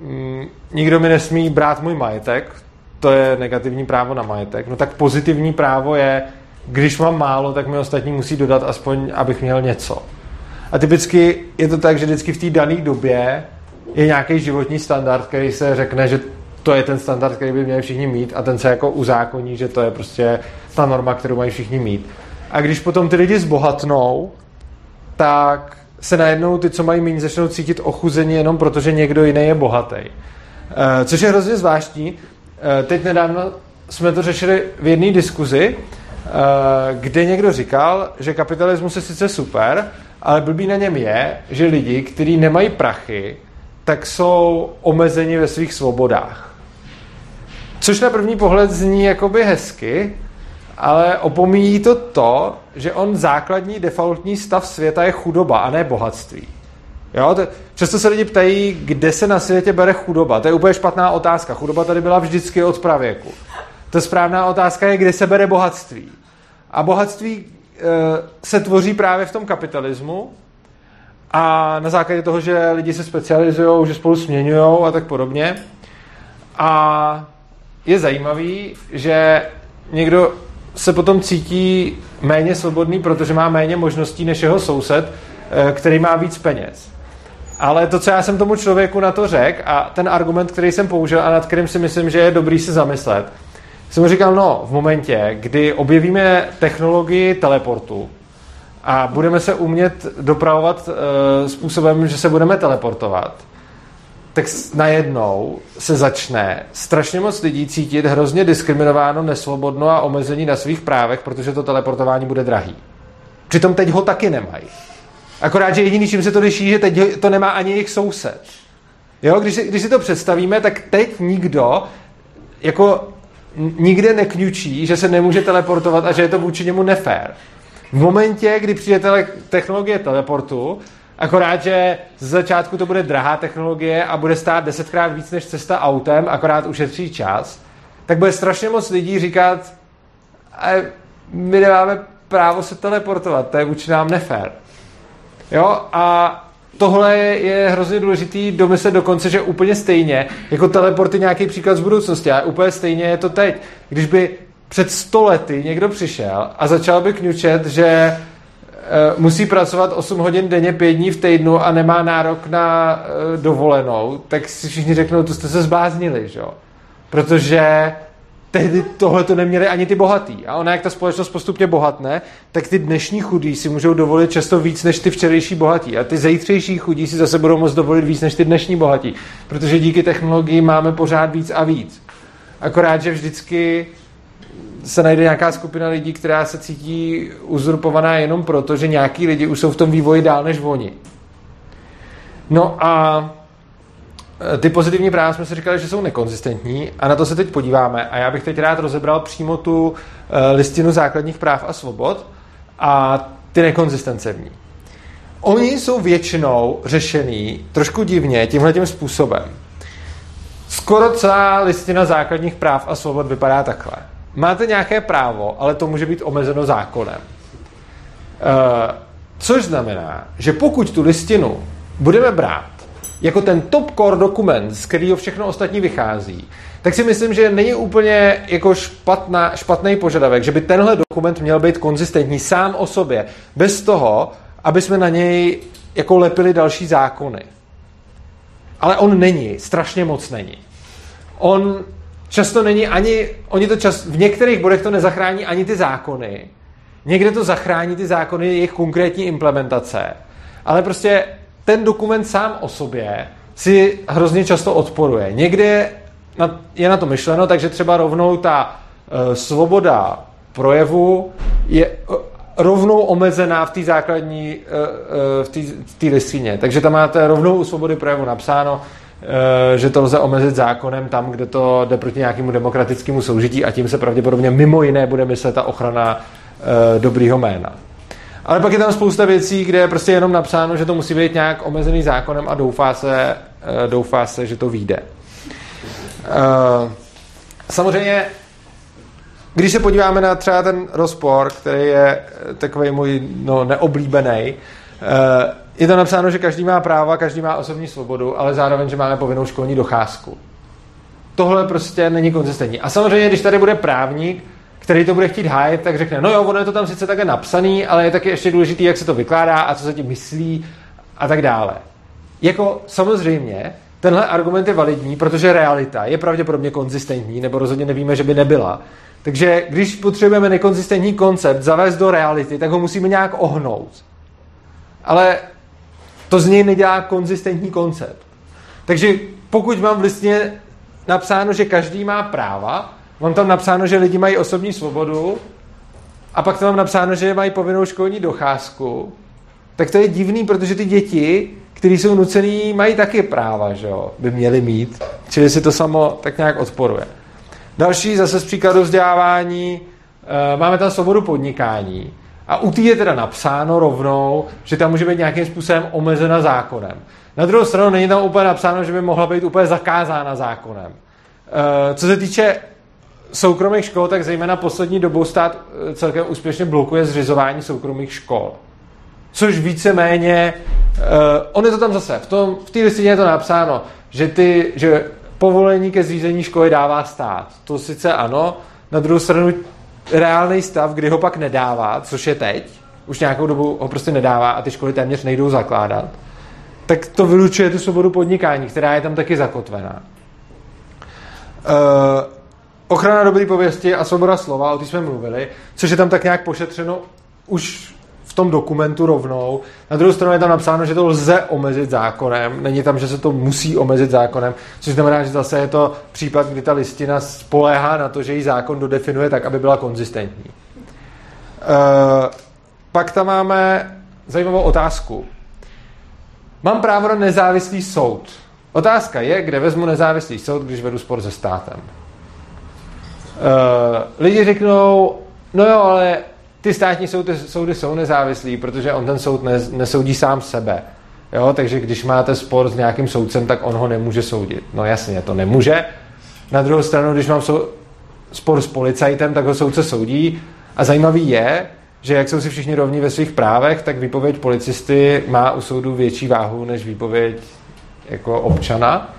mm, nikdo mi nesmí brát můj majetek, to je negativní právo na majetek, no tak pozitivní právo je, když mám málo, tak mi ostatní musí dodat aspoň, abych měl něco. A typicky je to tak, že vždycky v té dané době je nějaký životní standard, který se řekne, že to je ten standard, který by měli všichni mít a ten se jako uzákoní, že to je prostě ta norma, kterou mají všichni mít. A když potom ty lidi zbohatnou, tak se najednou ty, co mají méně, začnou cítit ochuzení jenom protože někdo jiný je bohatý. Eh, což je hrozně zvláštní. Eh, teď nedávno jsme to řešili v jedné diskuzi, eh, kde někdo říkal, že kapitalismus je sice super, ale blbý na něm je, že lidi, kteří nemají prachy, tak jsou omezeni ve svých svobodách. Což na první pohled zní jakoby hezky, ale opomíjí to to, že on základní defaultní stav světa je chudoba a ne bohatství. Jo, to, často se lidi ptají, kde se na světě bere chudoba. To je úplně špatná otázka. Chudoba tady byla vždycky od pravěku. To správná otázka je, kde se bere bohatství. A bohatství e, se tvoří právě v tom kapitalismu a na základě toho, že lidi se specializují, že spolu směňují a tak podobně. A je zajímavý, že někdo se potom cítí méně svobodný, protože má méně možností než jeho soused, eh, který má víc peněz. Ale to, co já jsem tomu člověku na to řekl a ten argument, který jsem použil a nad kterým si myslím, že je dobrý se zamyslet, jsem mu říkal, no, v momentě, kdy objevíme technologii teleportu a budeme se umět dopravovat e, způsobem, že se budeme teleportovat, tak najednou se začne strašně moc lidí cítit hrozně diskriminováno, nesvobodno a omezení na svých právech, protože to teleportování bude drahý. Přitom teď ho taky nemají. Akorát, že jediný, čím se to liší, že teď to nemá ani jejich soused. Jo, když si, když si to představíme, tak teď nikdo jako nikde nekňučí, že se nemůže teleportovat a že je to vůči němu nefér. V momentě, kdy přijde tele, technologie teleportu, akorát, že z začátku to bude drahá technologie a bude stát desetkrát víc než cesta autem, akorát ušetří čas, tak bude strašně moc lidí říkat, my nemáme právo se teleportovat, to je vůči nám nefér. Jo, a tohle je hrozně důležitý domyslet dokonce, že úplně stejně, jako teleporty nějaký příklad z budoucnosti, a úplně stejně je to teď. Když by před stolety někdo přišel a začal by kňučet, že e, musí pracovat 8 hodin denně, 5 dní v týdnu a nemá nárok na e, dovolenou, tak si všichni řeknou, to jste se zbláznili, že jo? Protože tehdy tohle to neměli ani ty bohatý. A ona, jak ta společnost postupně bohatne, tak ty dnešní chudí si můžou dovolit často víc než ty včerejší bohatí. A ty zítřejší chudí si zase budou moct dovolit víc než ty dnešní bohatí. Protože díky technologii máme pořád víc a víc. Akorát, že vždycky se najde nějaká skupina lidí, která se cítí uzurpovaná jenom proto, že nějaký lidi už jsou v tom vývoji dál než oni. No a ty pozitivní práva jsme si říkali, že jsou nekonzistentní a na to se teď podíváme. A já bych teď rád rozebral přímo tu eh, listinu základních práv a svobod a ty nekonzistence v ní. Oni jsou většinou řešený trošku divně tímhle tím způsobem. Skoro celá listina základních práv a svobod vypadá takhle. Máte nějaké právo, ale to může být omezeno zákonem. Eh, což znamená, že pokud tu listinu budeme brát jako ten top core dokument, z kterého všechno ostatní vychází, tak si myslím, že není úplně jako špatná, špatný požadavek, že by tenhle dokument měl být konzistentní sám o sobě, bez toho, aby jsme na něj jako lepili další zákony. Ale on není, strašně moc není. On často není ani, oni to čas, v některých bodech to nezachrání ani ty zákony. Někde to zachrání ty zákony, jejich konkrétní implementace. Ale prostě ten dokument sám o sobě si hrozně často odporuje. Někde je na to myšleno, takže třeba rovnou ta uh, svoboda projevu je uh, rovnou omezená v té základní, uh, v té listině. Takže tam máte rovnou u svobody projevu napsáno, že to lze omezit zákonem tam, kde to jde proti nějakému demokratickému soužití a tím se pravděpodobně mimo jiné bude myslet ta ochrana dobrýho jména. Ale pak je tam spousta věcí, kde je prostě jenom napsáno, že to musí být nějak omezený zákonem a doufá se, uh, doufá se že to vyjde. Uh, samozřejmě, když se podíváme na třeba ten rozpor, který je takový můj no, neoblíbený, je to napsáno, že každý má práva, každý má osobní svobodu, ale zároveň, že máme povinnou školní docházku. Tohle prostě není konzistentní. A samozřejmě, když tady bude právník, který to bude chtít hájit, tak řekne, no jo, ono je to tam sice také napsaný, ale je taky ještě důležitý, jak se to vykládá a co se tím myslí a tak dále. Jako samozřejmě, tenhle argument je validní, protože realita je pravděpodobně konzistentní, nebo rozhodně nevíme, že by nebyla. Takže když potřebujeme nekonzistentní koncept zavést do reality, tak ho musíme nějak ohnout. Ale to z něj nedělá konzistentní koncept. Takže pokud mám v listině napsáno, že každý má práva, mám tam napsáno, že lidi mají osobní svobodu a pak tam mám napsáno, že mají povinnou školní docházku, tak to je divný, protože ty děti, které jsou nucený, mají taky práva, že jo, by měly mít. Čili si to samo tak nějak odporuje. Další zase z příkladu vzdělávání, e, máme tam svobodu podnikání. A u té je teda napsáno rovnou, že tam může být nějakým způsobem omezena zákonem. Na druhou stranu není tam úplně napsáno, že by mohla být úplně zakázána zákonem. E, co se týče soukromých škol, tak zejména poslední dobou stát eh, celkem úspěšně blokuje zřizování soukromých škol. Což víceméně, uh, on je to tam zase, v, tom, v té listině je to napsáno, že, ty, že povolení ke zřízení školy dává stát. To sice ano, na druhou stranu reálný stav, kdy ho pak nedává, což je teď, už nějakou dobu ho prostě nedává a ty školy téměř nejdou zakládat, tak to vylučuje tu svobodu podnikání, která je tam taky zakotvená. Uh, ochrana dobré pověsti a svoboda slova, o té jsme mluvili, což je tam tak nějak pošetřeno už v tom dokumentu rovnou. Na druhou stranu je tam napsáno, že to lze omezit zákonem, není tam, že se to musí omezit zákonem, což znamená, že zase je to případ, kdy ta listina spoléhá na to, že ji zákon dodefinuje tak, aby byla konzistentní. Uh, pak tam máme zajímavou otázku. Mám právo na nezávislý soud. Otázka je, kde vezmu nezávislý soud, když vedu spor se státem. Uh, lidi řeknou, no jo, ale ty státní soudy, soudy jsou nezávislí, protože on ten soud ne, nesoudí sám sebe. Jo, takže když máte spor s nějakým soudcem, tak on ho nemůže soudit. No jasně, to nemůže. Na druhou stranu, když mám sou, spor s policajtem, tak ho soudce soudí. A zajímavý je, že jak jsou si všichni rovní ve svých právech, tak výpověď policisty má u soudu větší váhu než výpověď jako občana,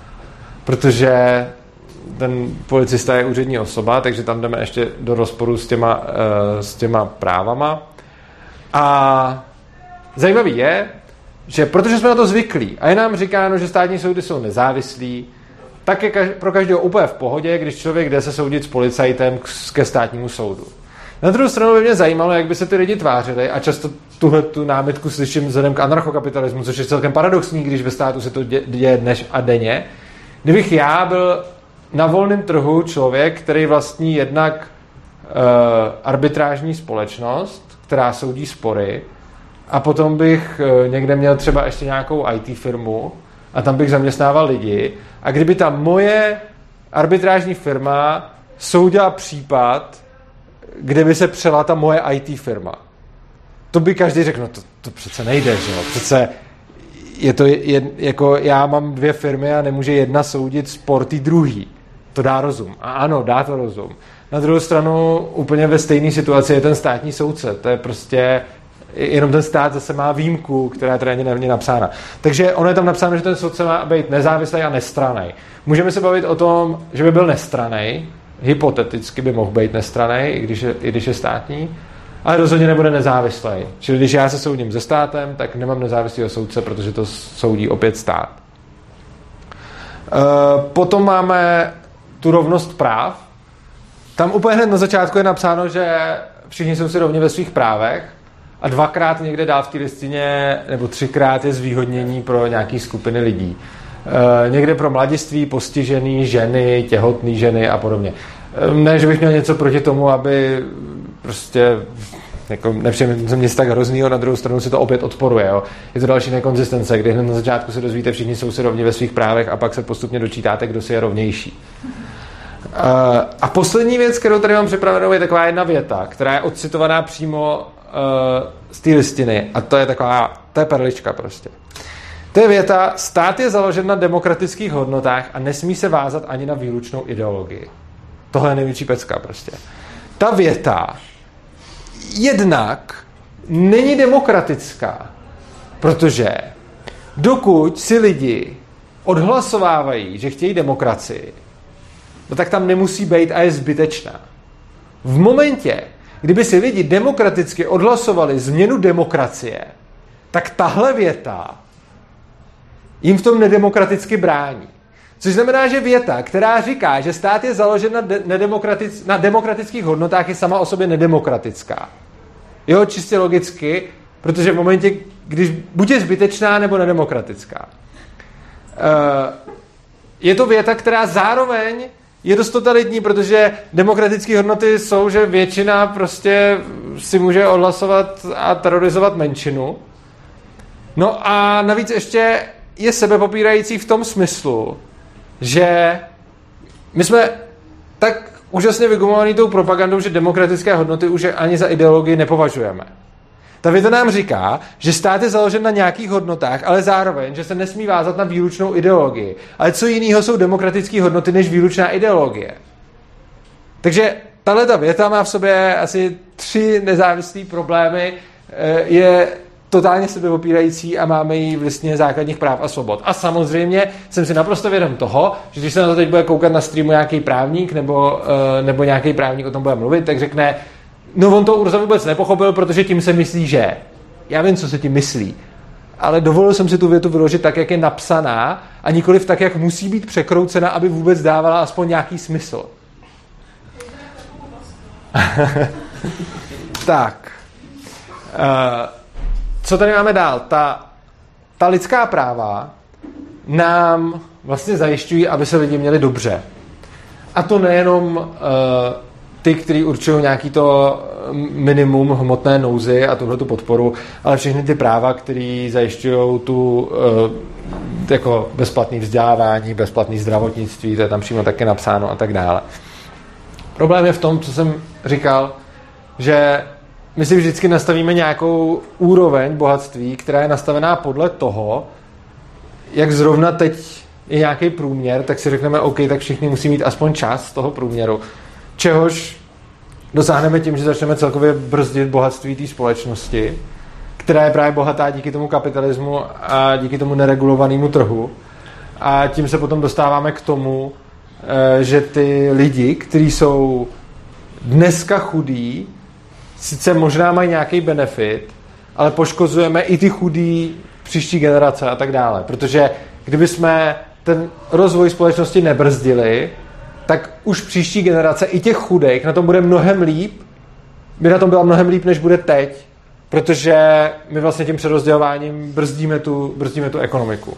protože ten policista je úřední osoba, takže tam jdeme ještě do rozporu s těma, uh, s těma právama. A zajímavý je, že protože jsme na to zvyklí a je nám říkáno, že státní soudy jsou nezávislí, tak je pro každého úplně v pohodě, když člověk jde se soudit s policajtem ke státnímu soudu. Na druhou stranu by mě zajímalo, jak by se ty lidi tvářili a často tuhle tu námitku slyším vzhledem k anarchokapitalismu, což je celkem paradoxní, když ve státu se to děje dnes a denně. Kdybych já byl na volném trhu člověk, který vlastní jednak uh, arbitrážní společnost, která soudí spory, a potom bych uh, někde měl třeba ještě nějakou IT firmu a tam bych zaměstnával lidi. A kdyby ta moje arbitrážní firma soudila případ, kde by se přela ta moje IT firma, to by každý řekl, no to, to přece nejde, že jo? Přece je to jed, jako já mám dvě firmy a nemůže jedna soudit sporty druhý. To dá rozum. A ano, dá to rozum. Na druhou stranu úplně ve stejné situaci je ten státní soudce. To je prostě jenom ten stát zase má výjimku, která je tady není napsána. Takže ono je tam napsáno, že ten soudce má být nezávislý a nestraný. Můžeme se bavit o tom, že by byl nestraný, hypoteticky by mohl být nestraný, i když je, i když je státní, ale rozhodně nebude nezávislý. Čili když já se soudím se státem, tak nemám nezávislého soudce, protože to soudí opět stát. E, potom máme tu rovnost práv. Tam úplně hned na začátku je napsáno, že všichni jsou si rovni ve svých právech a dvakrát někde dál v té listině, nebo třikrát je zvýhodnění pro nějaké skupiny lidí. E, někde pro mladiství, postižený, ženy, těhotné ženy a podobně. E, ne, že bych měl něco proti tomu, aby prostě jako nepřijeme jsem nic tak hroznýho, na druhou stranu si to opět odporuje. Jo. Je to další nekonzistence, kdy hned na začátku se dozvíte, všichni jsou si rovni ve svých právech a pak se postupně dočítáte, kdo si je rovnější. Uh, a poslední věc, kterou tady mám připravenou, je taková jedna věta, která je odcitovaná přímo uh, z té listiny. A to je taková, to je perlička prostě. To je věta, stát je založen na demokratických hodnotách a nesmí se vázat ani na výlučnou ideologii. Tohle je největší pecka prostě. Ta věta jednak není demokratická, protože dokud si lidi odhlasovávají, že chtějí demokracii, no tak tam nemusí být a je zbytečná. V momentě, kdyby si lidi demokraticky odhlasovali změnu demokracie, tak tahle věta jim v tom nedemokraticky brání. Což znamená, že věta, která říká, že stát je založen na, de- na demokratických hodnotách, je sama o sobě nedemokratická. Jo, čistě logicky, protože v momentě, když buď je zbytečná nebo nedemokratická. Uh, je to věta, která zároveň je dost totalitní, protože demokratické hodnoty jsou, že většina prostě si může odhlasovat a terorizovat menšinu. No a navíc ještě je sebepopírající v tom smyslu, že my jsme tak úžasně vygumovaný tou propagandou, že demokratické hodnoty už ani za ideologii nepovažujeme. Ta věta nám říká, že stát je založen na nějakých hodnotách, ale zároveň, že se nesmí vázat na výlučnou ideologii. Ale co jiného jsou demokratické hodnoty než výlučná ideologie? Takže tahle ta věta má v sobě asi tři nezávislé problémy. Eh, je totálně sebeopírající a máme ji v listině základních práv a svobod. A samozřejmě jsem si naprosto vědom toho, že když se na to teď bude koukat na streamu nějaký právník nebo, eh, nebo nějaký právník o tom bude mluvit, tak řekne, no on to Urza vůbec nepochopil, protože tím se myslí, že. Já vím, co se tím myslí. Ale dovolil jsem si tu větu vyložit tak, jak je napsaná a nikoliv tak, jak musí být překroucena, aby vůbec dávala aspoň nějaký smysl. tak. Uh, co tady máme dál? Ta, ta lidská práva nám vlastně zajišťují, aby se lidi měli dobře. A to nejenom uh, ty, kteří určují nějaký to minimum hmotné nouzy a tuhle tu podporu, ale všechny ty práva, které zajišťují tu uh, jako bezplatné vzdělávání, bezplatné zdravotnictví, to je tam přímo také napsáno a tak dále. Problém je v tom, co jsem říkal, že my si vždycky nastavíme nějakou úroveň bohatství, která je nastavená podle toho, jak zrovna teď je nějaký průměr, tak si řekneme, OK, tak všichni musí mít aspoň část z toho průměru. Čehož dosáhneme tím, že začneme celkově brzdit bohatství té společnosti, která je právě bohatá díky tomu kapitalismu a díky tomu neregulovanému trhu. A tím se potom dostáváme k tomu, eh, že ty lidi, kteří jsou dneska chudí, sice možná mají nějaký benefit, ale poškozujeme i ty chudý příští generace a tak dále. Protože kdyby jsme ten rozvoj společnosti nebrzdili, tak už příští generace i těch chudých na tom bude mnohem líp, by na tom byla mnohem líp, než bude teď, protože my vlastně tím přerozdělováním brzdíme tu, brzdíme tu ekonomiku.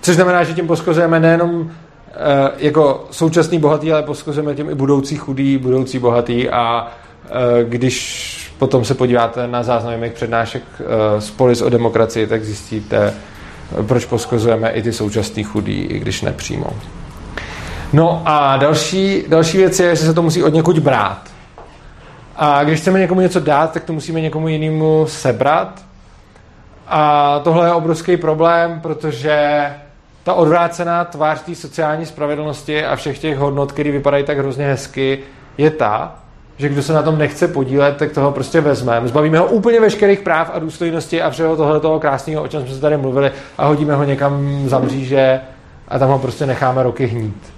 Což znamená, že tím poškozujeme nejenom e, jako současný bohatý, ale poškozujeme tím i budoucí chudý, budoucí bohatý a Eh, když potom se podíváte na záznamy mých přednášek eh, z Polis o demokracii, tak zjistíte, proč poskazujeme i ty současný chudí, i když nepřímo. No a další, další věc je, že se to musí od někud brát. A když chceme někomu něco dát, tak to musíme někomu jinému sebrat. A tohle je obrovský problém, protože ta odvrácená tvář té sociální spravedlnosti a všech těch hodnot, které vypadají tak hrozně hezky, je ta, že kdo se na tom nechce podílet, tak toho prostě vezmeme. Zbavíme ho úplně veškerých práv a důstojnosti a všeho tohle toho krásného, o čem jsme se tady mluvili a hodíme ho někam za mříže a tam ho prostě necháme roky hnít.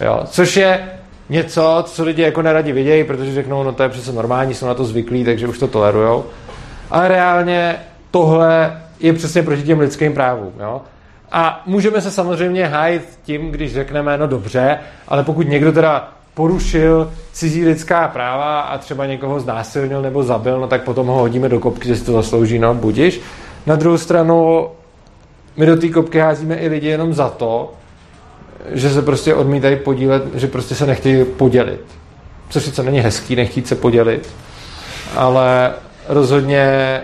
Jo? Což je něco, co lidi jako neradi vidějí, protože řeknou, no to je přece normální, jsou na to zvyklí, takže už to tolerujou. Ale reálně tohle je přesně proti těm lidským právům. Jo? A můžeme se samozřejmě hájit tím, když řekneme, no dobře, ale pokud někdo teda porušil cizí lidská práva a třeba někoho znásilnil nebo zabil, no tak potom ho hodíme do kopky, že si to zaslouží, no budiš. Na druhou stranu my do té kopky házíme i lidi jenom za to, že se prostě odmítají podílet, že prostě se nechtějí podělit. Což sice není hezký, nechtít se podělit, ale rozhodně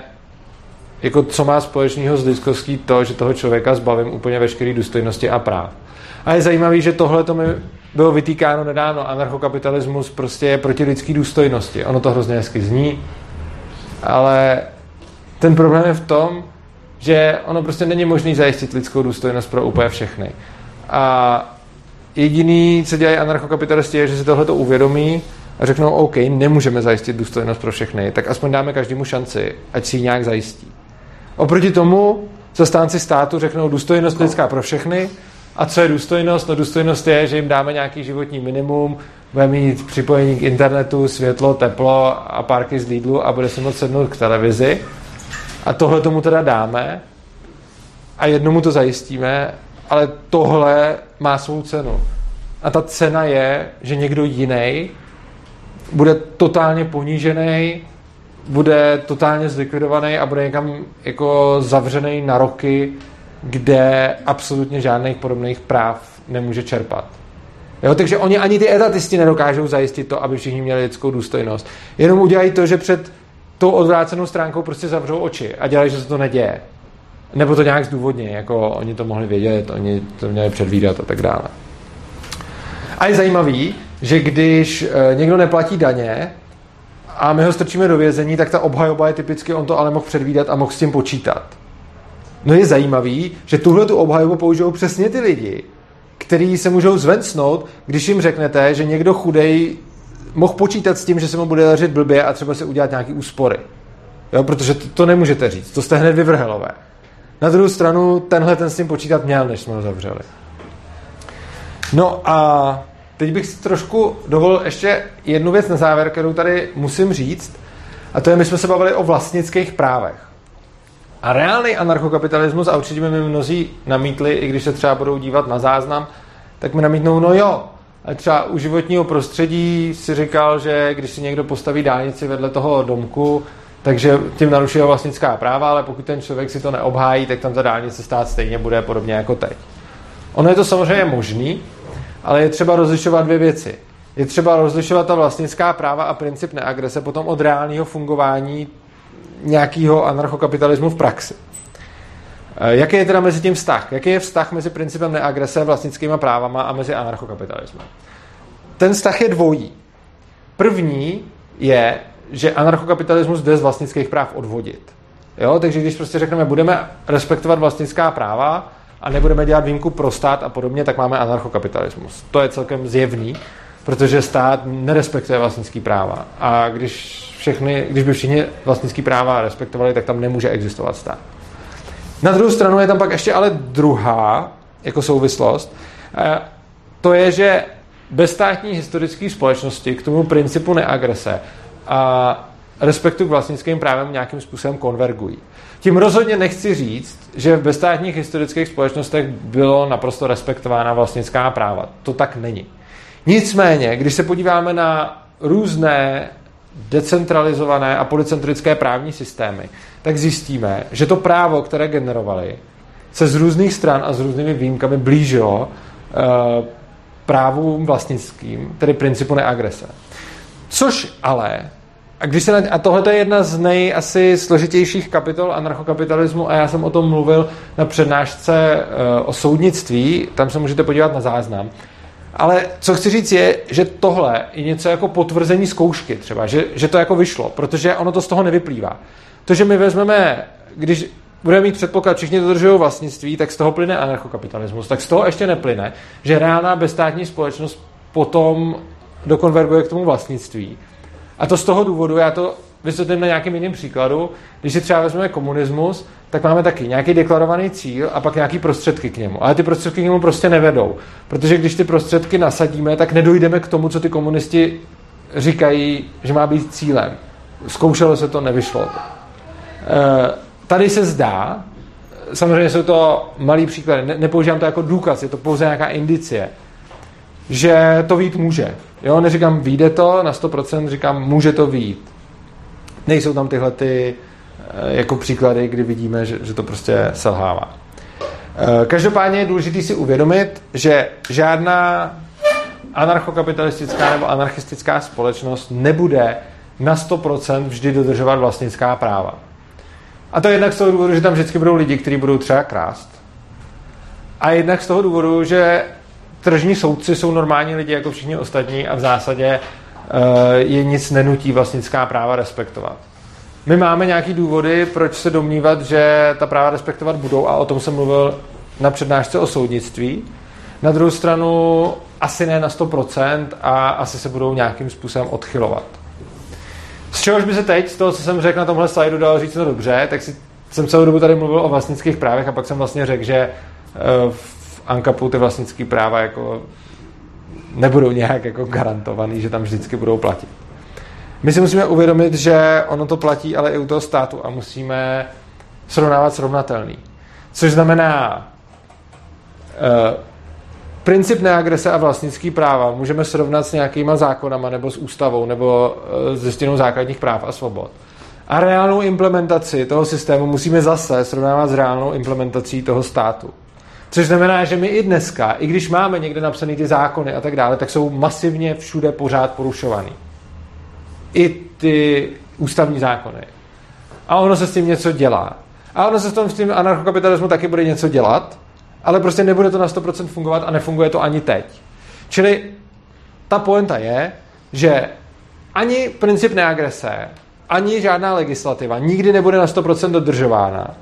jako co má společného s lidskostí to, že toho člověka zbavím úplně veškeré důstojnosti a práv. A je zajímavé, že tohle to mi bylo vytýkáno nedávno. Anarchokapitalismus prostě je proti lidské důstojnosti. Ono to hrozně hezky zní, ale ten problém je v tom, že ono prostě není možné zajistit lidskou důstojnost pro úplně všechny. A jediný, co dělají anarchokapitalisti, je, že si tohle to uvědomí a řeknou, OK, nemůžeme zajistit důstojnost pro všechny, tak aspoň dáme každému šanci, ať si ji nějak zajistí. Oproti tomu zastánci státu řeknou důstojnost lidská pro všechny a co je důstojnost? No důstojnost je, že jim dáme nějaký životní minimum, bude mít připojení k internetu, světlo, teplo a párky z Lidlu a bude se moct sednout k televizi. A tohle tomu teda dáme a jednomu to zajistíme, ale tohle má svou cenu. A ta cena je, že někdo jiný bude totálně ponížený, bude totálně zlikvidovaný a bude někam jako zavřený na roky, kde absolutně žádných podobných práv nemůže čerpat. Jo, takže oni ani ty etatisti nedokážou zajistit to, aby všichni měli lidskou důstojnost. Jenom udělají to, že před tou odvrácenou stránkou prostě zavřou oči a dělají, že se to neděje. Nebo to nějak zdůvodně, jako oni to mohli vědět, oni to měli předvídat a tak dále. A je zajímavý, že když eh, někdo neplatí daně a my ho strčíme do vězení, tak ta obhajoba je typicky, on to ale mohl předvídat a mohl s tím počítat. No je zajímavý, že tuhle tu obhajobu použijou přesně ty lidi, kteří se můžou zvencnout, když jim řeknete, že někdo chudej mohl počítat s tím, že se mu bude dařit blbě a třeba si udělat nějaký úspory. Jo, protože to, to nemůžete říct, to jste hned vyvrhelové. Na druhou stranu tenhle ten s tím počítat měl, než jsme ho zavřeli. No a teď bych si trošku dovolil ještě jednu věc na závěr, kterou tady musím říct. A to je, my jsme se bavili o vlastnických právech. A reálný anarchokapitalismus, a určitě mi mnozí namítli, i když se třeba budou dívat na záznam, tak mi namítnou, no jo, ale třeba u životního prostředí si říkal, že když si někdo postaví dálnici vedle toho domku, takže tím narušuje vlastnická práva, ale pokud ten člověk si to neobhájí, tak tam ta dálnice stát stejně bude podobně jako teď. Ono je to samozřejmě možný, ale je třeba rozlišovat dvě věci. Je třeba rozlišovat ta vlastnická práva a princip neagrese potom od reálného fungování nějakého anarchokapitalismu v praxi. Eh, jaký je teda mezi tím vztah? Jaký je vztah mezi principem neagrese, vlastnickými právama a mezi anarchokapitalismem? Ten vztah je dvojí. První je, že anarchokapitalismus jde z vlastnických práv odvodit. Jo? Takže když prostě řekneme, budeme respektovat vlastnická práva a nebudeme dělat výjimku pro stát a podobně, tak máme anarchokapitalismus. To je celkem zjevný, protože stát nerespektuje vlastnický práva. A když, všechny, když by všichni vlastnický práva respektovali, tak tam nemůže existovat stát. Na druhou stranu je tam pak ještě ale druhá jako souvislost. To je, že bezstátní historické společnosti k tomu principu neagrese a respektu k vlastnickým právem nějakým způsobem konvergují. Tím rozhodně nechci říct, že v bezstátních historických společnostech bylo naprosto respektována vlastnická práva. To tak není. Nicméně, když se podíváme na různé decentralizované a policentrické právní systémy, tak zjistíme, že to právo, které generovali, se z různých stran a s různými výjimkami blížilo uh, právům vlastnickým, tedy principu neagrese. Což ale, a, když se na, a tohle je jedna z nej asi složitějších kapitol anarchokapitalismu a já jsem o tom mluvil na přednášce uh, o soudnictví, tam se můžete podívat na záznam, ale co chci říct je, že tohle je něco jako potvrzení zkoušky třeba, že, že to jako vyšlo, protože ono to z toho nevyplývá. To, že my vezmeme, když budeme mít předpoklad, všichni dodržují vlastnictví, tak z toho plyne anarchokapitalismus. Tak z toho ještě neplyne, že reálná bezstátní společnost potom dokonverguje k tomu vlastnictví. A to z toho důvodu, já to vysvětlím na nějakém jiném příkladu, když si třeba vezmeme komunismus, tak máme taky nějaký deklarovaný cíl a pak nějaký prostředky k němu. Ale ty prostředky k němu prostě nevedou. Protože když ty prostředky nasadíme, tak nedojdeme k tomu, co ty komunisti říkají, že má být cílem. Zkoušelo se to, nevyšlo to. E, tady se zdá, samozřejmě jsou to malý příklady, ne, nepoužívám to jako důkaz, je to pouze nějaká indicie, že to vít může. Jo, neříkám, vyjde to na 100%, říkám, může to vít. Nejsou tam tyhle ty, Eh, jako příklady, kdy vidíme, že, že to prostě selhává. Eh, každopádně je důležité si uvědomit, že žádná anarchokapitalistická nebo anarchistická společnost nebude na 100% vždy dodržovat vlastnická práva. A to jednak z toho důvodu, že tam vždycky budou lidi, kteří budou třeba krást. A jednak z toho důvodu, že tržní soudci jsou normální lidi jako všichni ostatní a v zásadě uh, je nic nenutí vlastnická práva respektovat. My máme nějaký důvody, proč se domnívat, že ta práva respektovat budou a o tom jsem mluvil na přednášce o soudnictví. Na druhou stranu asi ne na 100% a asi se budou nějakým způsobem odchylovat. Z čehož by se teď, z toho, co jsem řekl na tomhle slajdu, dal říct no dobře, tak si, jsem celou dobu tady mluvil o vlastnických právech a pak jsem vlastně řekl, že eh, ANKAPu ty vlastnické práva jako nebudou nějak jako garantovaný, že tam vždycky budou platit. My si musíme uvědomit, že ono to platí ale i u toho státu a musíme srovnávat srovnatelný. Což znamená, uh, princip neagrese a vlastnický práva můžeme srovnat s nějakýma zákonama nebo s ústavou nebo uh, s listinou základních práv a svobod. A reálnou implementaci toho systému musíme zase srovnávat s reálnou implementací toho státu. Což znamená, že my i dneska, i když máme někde napsané ty zákony a tak dále, tak jsou masivně všude pořád porušovaný i ty ústavní zákony. A ono se s tím něco dělá. A ono se s, tom, s tím anarchokapitalismu taky bude něco dělat, ale prostě nebude to na 100% fungovat a nefunguje to ani teď. Čili ta poenta je, že ani princip neagrese, ani žádná legislativa nikdy nebude na 100% dodržována.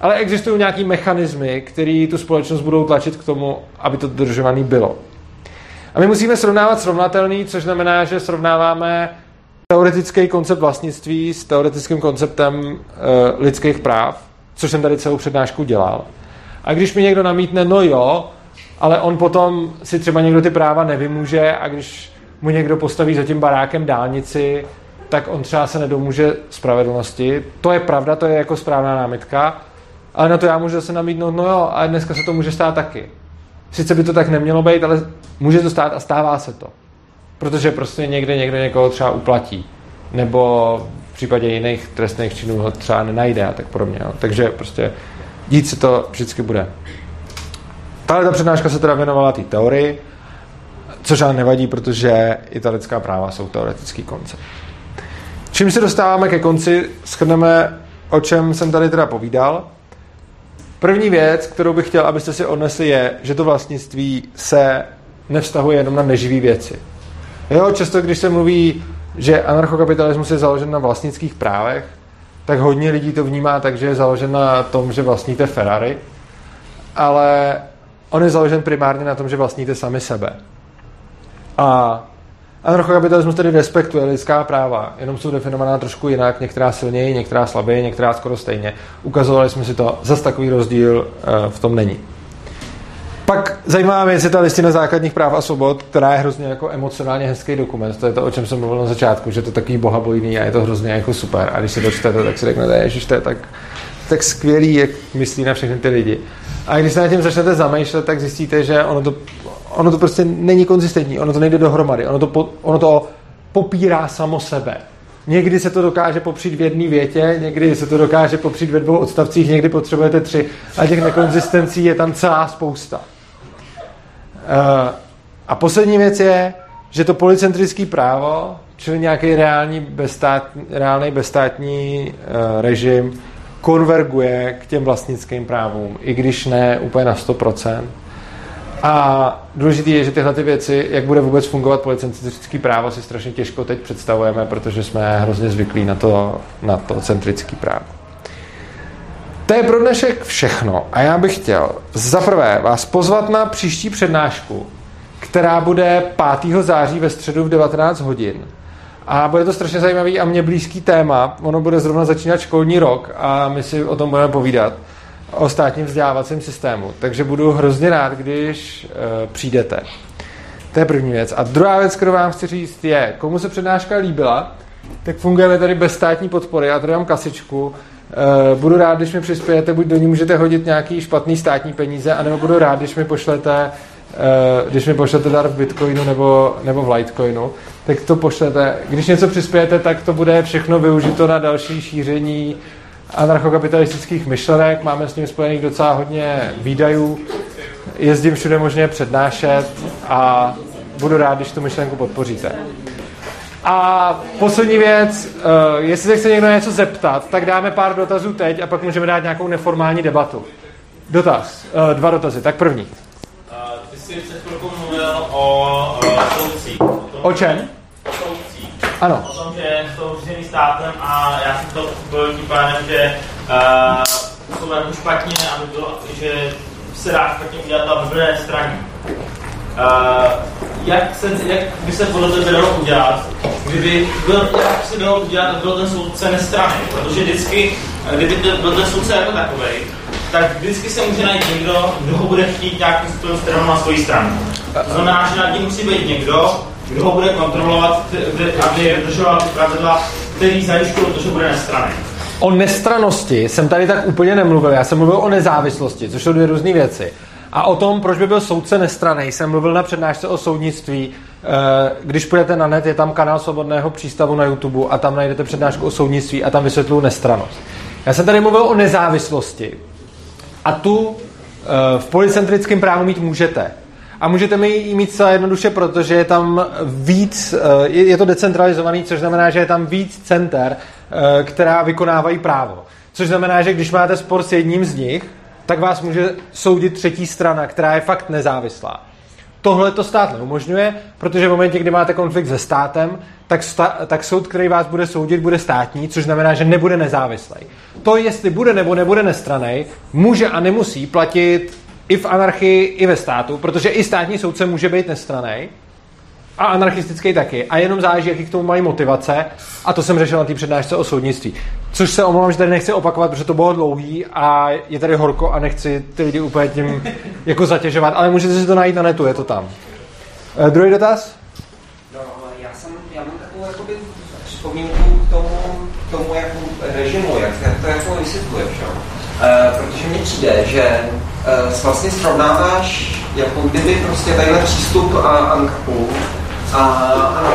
Ale existují nějaký mechanismy, které tu společnost budou tlačit k tomu, aby to dodržované bylo. A my musíme srovnávat srovnatelný, což znamená, že srovnáváme teoretický koncept vlastnictví s teoretickým konceptem uh, lidských práv, což jsem tady celou přednášku dělal. A když mi někdo namítne, no jo, ale on potom si třeba někdo ty práva nevymůže a když mu někdo postaví za tím barákem dálnici, tak on třeba se nedomůže spravedlnosti. To je pravda, to je jako správná námitka, ale na to já můžu zase namítnout, no jo, a dneska se to může stát taky. Sice by to tak nemělo být, ale může to stát a stává se to. Protože prostě někde někdo někoho třeba uplatí. Nebo v případě jiných trestných činů ho třeba nenajde a tak podobně. Jo. Takže prostě dít se to vždycky bude. Tahle ta přednáška se teda věnovala té teorii, což ale nevadí, protože italická práva jsou teoretický koncept. Čím se dostáváme ke konci, shrneme, o čem jsem tady teda povídal. První věc, kterou bych chtěl, abyste si odnesli, je, že to vlastnictví se nevztahuje jenom na neživý věci. Jo, často, když se mluví, že anarchokapitalismus je založen na vlastnických právech, tak hodně lidí to vnímá tak, že je založen na tom, že vlastníte Ferrari, ale on je založen primárně na tom, že vlastníte sami sebe. A anarchokapitalismus tedy respektuje lidská práva, jenom jsou definovaná trošku jinak, některá silněji, některá slaběji, některá skoro stejně. Ukazovali jsme si to, zase takový rozdíl eh, v tom není. Pak zajímavá věc je ta listina základních práv a svobod, která je hrozně jako emocionálně hezký dokument. To je to, o čem jsem mluvil na začátku, že to je takový bohabojný a je to hrozně jako super. A když si to čtete, tak si řeknete, že to je tak, tak skvělý, jak myslí na všechny ty lidi. A když se na tím začnete zamýšlet, tak zjistíte, že ono to, ono to prostě není konzistentní, ono to nejde dohromady, ono to, po, ono to popírá samo sebe. Někdy se to dokáže popřít v jedné větě, někdy se to dokáže popřít ve dvou odstavcích, někdy potřebujete tři a těch nekonzistencí je tam celá spousta. Eh, a poslední věc je, že to policentrické právo, čili nějaký reální bezstátní, reálný bezstátní uh, režim, konverguje k těm vlastnickým právům, i když ne úplně na 100%. A důležité je, že tyhle ty věci, jak bude vůbec fungovat policentrické právo, si strašně těžko teď představujeme, protože jsme hrozně zvyklí na to, na to centrické právo. To je pro dnešek všechno a já bych chtěl za prvé vás pozvat na příští přednášku, která bude 5. září ve středu v 19 hodin. A bude to strašně zajímavý a mě blízký téma. Ono bude zrovna začínat školní rok a my si o tom budeme povídat o státním vzdělávacím systému. Takže budu hrozně rád, když uh, přijdete. To je první věc. A druhá věc, kterou vám chci říct, je, komu se přednáška líbila, tak fungujeme tady bez státní podpory. Já tady mám kasičku, Uh, budu rád, když mi přispějete, buď do ní můžete hodit nějaký špatný státní peníze, anebo budu rád, když mi pošlete uh, když mi pošlete dar v Bitcoinu nebo, nebo v Litecoinu, tak to pošlete. Když něco přispějete, tak to bude všechno využito na další šíření anarchokapitalistických myšlenek, máme s ním spojených docela hodně výdajů, jezdím všude možně přednášet a budu rád, když tu myšlenku podpoříte. A poslední věc, uh, jestli se chce někdo něco zeptat, tak dáme pár dotazů teď a pak můžeme dát nějakou neformální debatu. Dotaz, uh, dva dotazy. Tak první.
Uh, ty jsi před chvilkou mluvil o soudcích. O,
o čem? Ano.
O tom, že jsou řízený státem a já jsem to byl tím pádem, že uh, jsou jako špatně, aby bylo, že se dá špatně udělat ta dobré straně. Uh, jak, se, jak by se podle tebe dalo udělat, kdyby byl, jak se dalo udělat, byl ten soudce nestranný, protože vždycky, kdyby to, byl ten soudce jako takový, tak vždycky se může najít někdo, kdo ho bude chtít nějakým způsobem stranu na svoji stranu. To znamená, že nad tím musí být někdo, kdo ho bude kontrolovat, aby dodržoval ty pravidla, který zajišťují to, že bude nestranný.
O nestranosti jsem tady tak úplně nemluvil, já jsem mluvil o nezávislosti, což jsou dvě různé věci. A o tom, proč by byl soudce nestraný, jsem mluvil na přednášce o soudnictví. Eh, když půjdete na net, je tam kanál Svobodného přístavu na YouTube a tam najdete přednášku o soudnictví a tam vysvětluji nestranost. Já jsem tady mluvil o nezávislosti. A tu eh, v policentrickém právu mít můžete. A můžete mi ji mít celé jednoduše, protože je tam víc, eh, je to decentralizovaný, což znamená, že je tam víc center, která vykonávají právo. Což znamená, že když máte spor s jedním z nich, tak vás může soudit třetí strana, která je fakt nezávislá. Tohle to stát neumožňuje, protože v momentě, kdy máte konflikt se státem, tak, sta- tak soud, který vás bude soudit, bude státní, což znamená, že nebude nezávislý. To, jestli bude nebo nebude nestranej, může a nemusí platit i v anarchii, i ve státu, protože i státní soudce může být nestranej, a anarchistický taky. A jenom záleží, jaký k tomu mají motivace. A to jsem řešil na té přednášce o soudnictví. Což se omlouvám, že tady nechci opakovat, protože to bylo dlouhý a je tady horko a nechci ty lidi úplně tím jako zatěžovat, ale můžete si to najít na netu, je to tam. E, druhý dotaz?
No, já, jsem, já mám takovou jakoby, připomínku k tomu, tomu jako režimu, jak, to jako vysvětluješ? E, protože mně přijde, že vlastně srovnáváš jako kdyby prostě tadyhle přístup a Ankapu a, a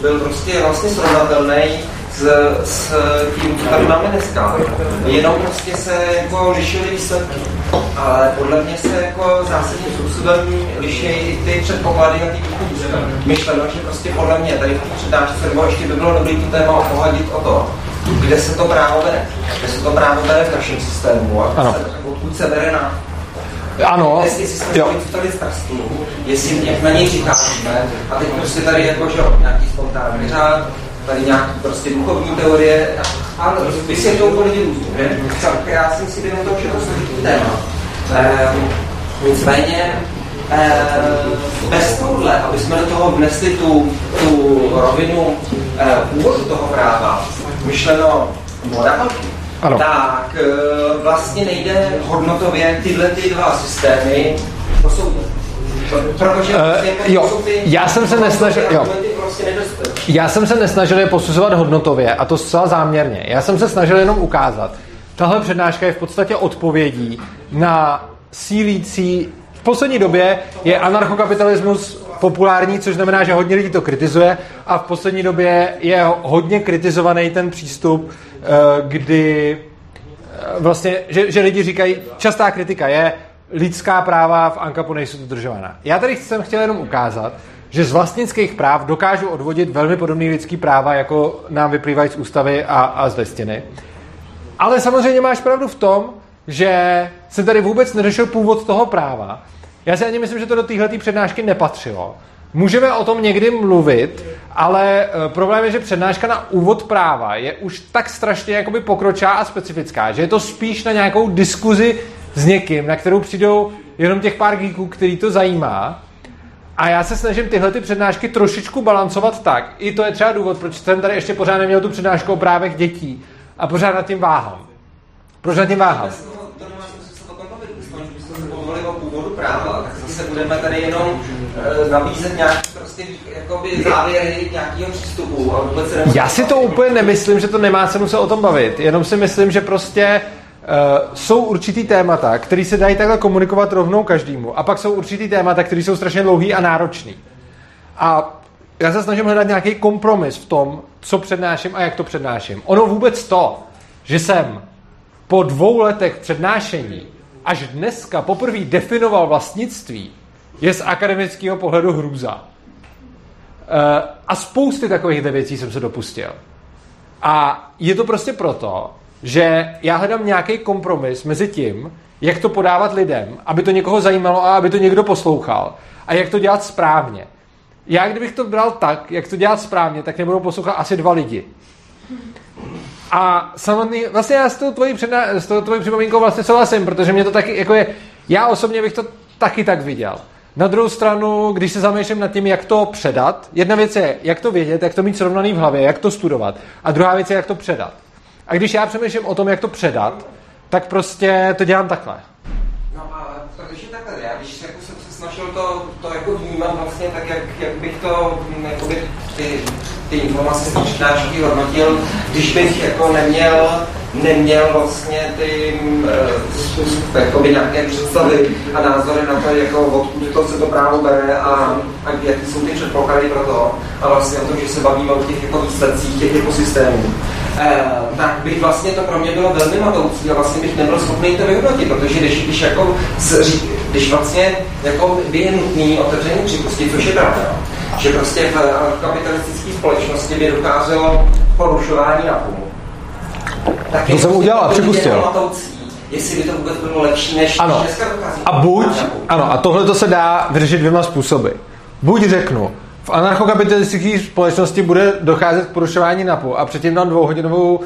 byl prostě vlastně srovnatelný s, s tím, co tady máme dneska. Jenom prostě se jako lišily výsledky. Ale podle mě se jako zásadním způsobem liší ty předpoklady a ty východiska. Myšleno, že prostě podle mě tady v té přednášce, nebo ještě by bylo dobré to téma opohadit o to, kde se to právo bere. Kde se to právo bere v našem systému a odkud se bere na
ano.
Jestli si jsme tady z prstů, jestli jak na něj přicházíme, a teď prostě tady jako, že nějaký spontánní řád, tady nějaký prostě duchovní teorie, ale vysvětlují to lidi různě. Já jsem si vědom toho, že to složitý téma. Ehm, nicméně, ehm, bez tohle, aby jsme do toho vnesli tu, tu rovinu ehm, úvodu toho práva, myšleno morálky, ano. tak e, vlastně nejde hodnotově tyhle ty dva systémy posoudit. Protože uh,
jako jo, já jsem se nesnažil, jo. Prostě já jsem se nesnažil je posuzovat hodnotově a to zcela záměrně. Já jsem se snažil jenom ukázat. Tahle přednáška je v podstatě odpovědí na sílící v poslední době je anarchokapitalismus populární, což znamená, že hodně lidí to kritizuje a v poslední době je hodně kritizovaný ten přístup, eh, kdy eh, vlastně, že, že lidi říkají, častá kritika je, lidská práva v Ankapu nejsou dodržována. Já tady jsem chtěl jenom ukázat, že z vlastnických práv dokážu odvodit velmi podobné lidský práva, jako nám vyplývají z ústavy a, a z listiny. Ale samozřejmě máš pravdu v tom, že se tady vůbec neřešil původ toho práva já si ani myslím, že to do téhle přednášky nepatřilo. Můžeme o tom někdy mluvit, ale e, problém je, že přednáška na úvod práva je už tak strašně jakoby pokročá a specifická, že je to spíš na nějakou diskuzi s někým, na kterou přijdou jenom těch pár geeků, který to zajímá. A já se snažím tyhle ty přednášky trošičku balancovat tak. I to je třeba důvod, proč jsem tady ještě pořád neměl tu přednášku o právech dětí. A pořád nad tím váhám. Proč nad tím váhám?
práva, tak zase budeme tady jenom e, nabízet nějaké prostě jakoby závěry nějakého přístupu a vůbec se
Já si to úplně nemyslím, že to nemá cenu se o tom bavit, jenom si myslím, že prostě Uh, jsou určitý témata, které se dají takhle komunikovat rovnou každému. A pak jsou určitý témata, které jsou strašně dlouhý a náročný. A já se snažím hledat nějaký kompromis v tom, co přednáším a jak to přednáším. Ono vůbec to, že jsem po dvou letech přednášení až dneska poprvé definoval vlastnictví, je z akademického pohledu hrůza. Eh, a spousty takových věcí jsem se dopustil. A je to prostě proto, že já hledám nějaký kompromis mezi tím, jak to podávat lidem, aby to někoho zajímalo a aby to někdo poslouchal. A jak to dělat správně. Já kdybych to bral tak, jak to dělat správně, tak nebudou poslouchat asi dva lidi. A samotný, vlastně já s tou tvojí, předna, s tou tvojí připomínkou vlastně souhlasím, protože mě to taky, jako je, já osobně bych to taky tak viděl. Na druhou stranu, když se zamýšlím nad tím, jak to předat, jedna věc je, jak to vědět, jak to mít srovnaný v hlavě, jak to studovat. A druhá věc je, jak to předat. A když já přemýšlím o tom, jak to předat, tak prostě to dělám takhle.
No a protože takhle, já když jako jsem se snažil to, to jako vnímat vlastně tak, jak, jak bych to, jakoby ty, ty informace z přednášky hodnotil, když bych jako neměl neměl vlastně ty uh, jakoby nějaké představy a názory na to, jako odkud to se to právo bere a, a jaké jsou ty předpoklady pro to a vlastně o tom, že se bavíme o těch jako výsledcích těch ekosystémů. Uh, tak bych vlastně to pro mě bylo velmi matoucí a vlastně bych nebyl schopný to vyhodnotit, protože když, když jako když vlastně jako by je nutný otevření připustit, což je pravda, že prostě v kapitalistické společnosti by docházelo porušování půl
tak to jsem udělal připustil.
Jestli by to vůbec bylo lepší, než
ano. A buď, ano, a tohle to se dá vyřešit dvěma způsoby. Buď řeknu, v anarchokapitalistické společnosti bude docházet k porušování NAPu a předtím dám dvouhodinovou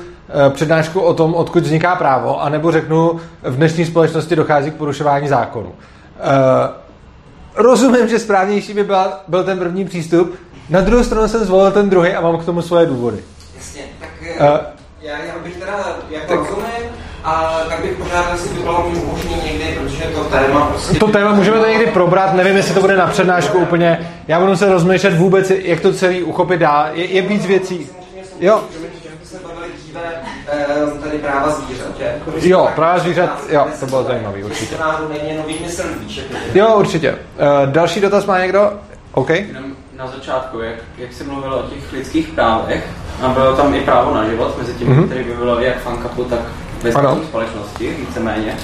e, přednášku o tom, odkud vzniká právo, anebo řeknu, v dnešní společnosti dochází k porušování zákonu. E, rozumím, že správnější by byla, byl ten první přístup, na druhou stranu jsem zvolil ten druhý a mám k tomu svoje důvody.
Jasně, tak e, já, já bych teda jako tak. rozumím, a tak bych požádal, jestli by bylo možné někdy, protože to téma prostě...
To téma můžeme to někdy probrat, nevím, jestli to bude na přednášku úplně. Já budu se rozmýšlet vůbec, jak to celý uchopit dál. Je, je víc věcí. Jo.
Eh, tady práva zvířat,
Jo, práva zvířat, jo, to bylo zajímavé, určitě. Jo, určitě. Uh, další dotaz má někdo? OK.
Jenom na začátku, jak, jak jsi mluvil o těch lidských právech, a bylo tam i právo na život mezi tím, mm-hmm. který by bylo jak v Ankapu, tak ve společnosti, víceméně.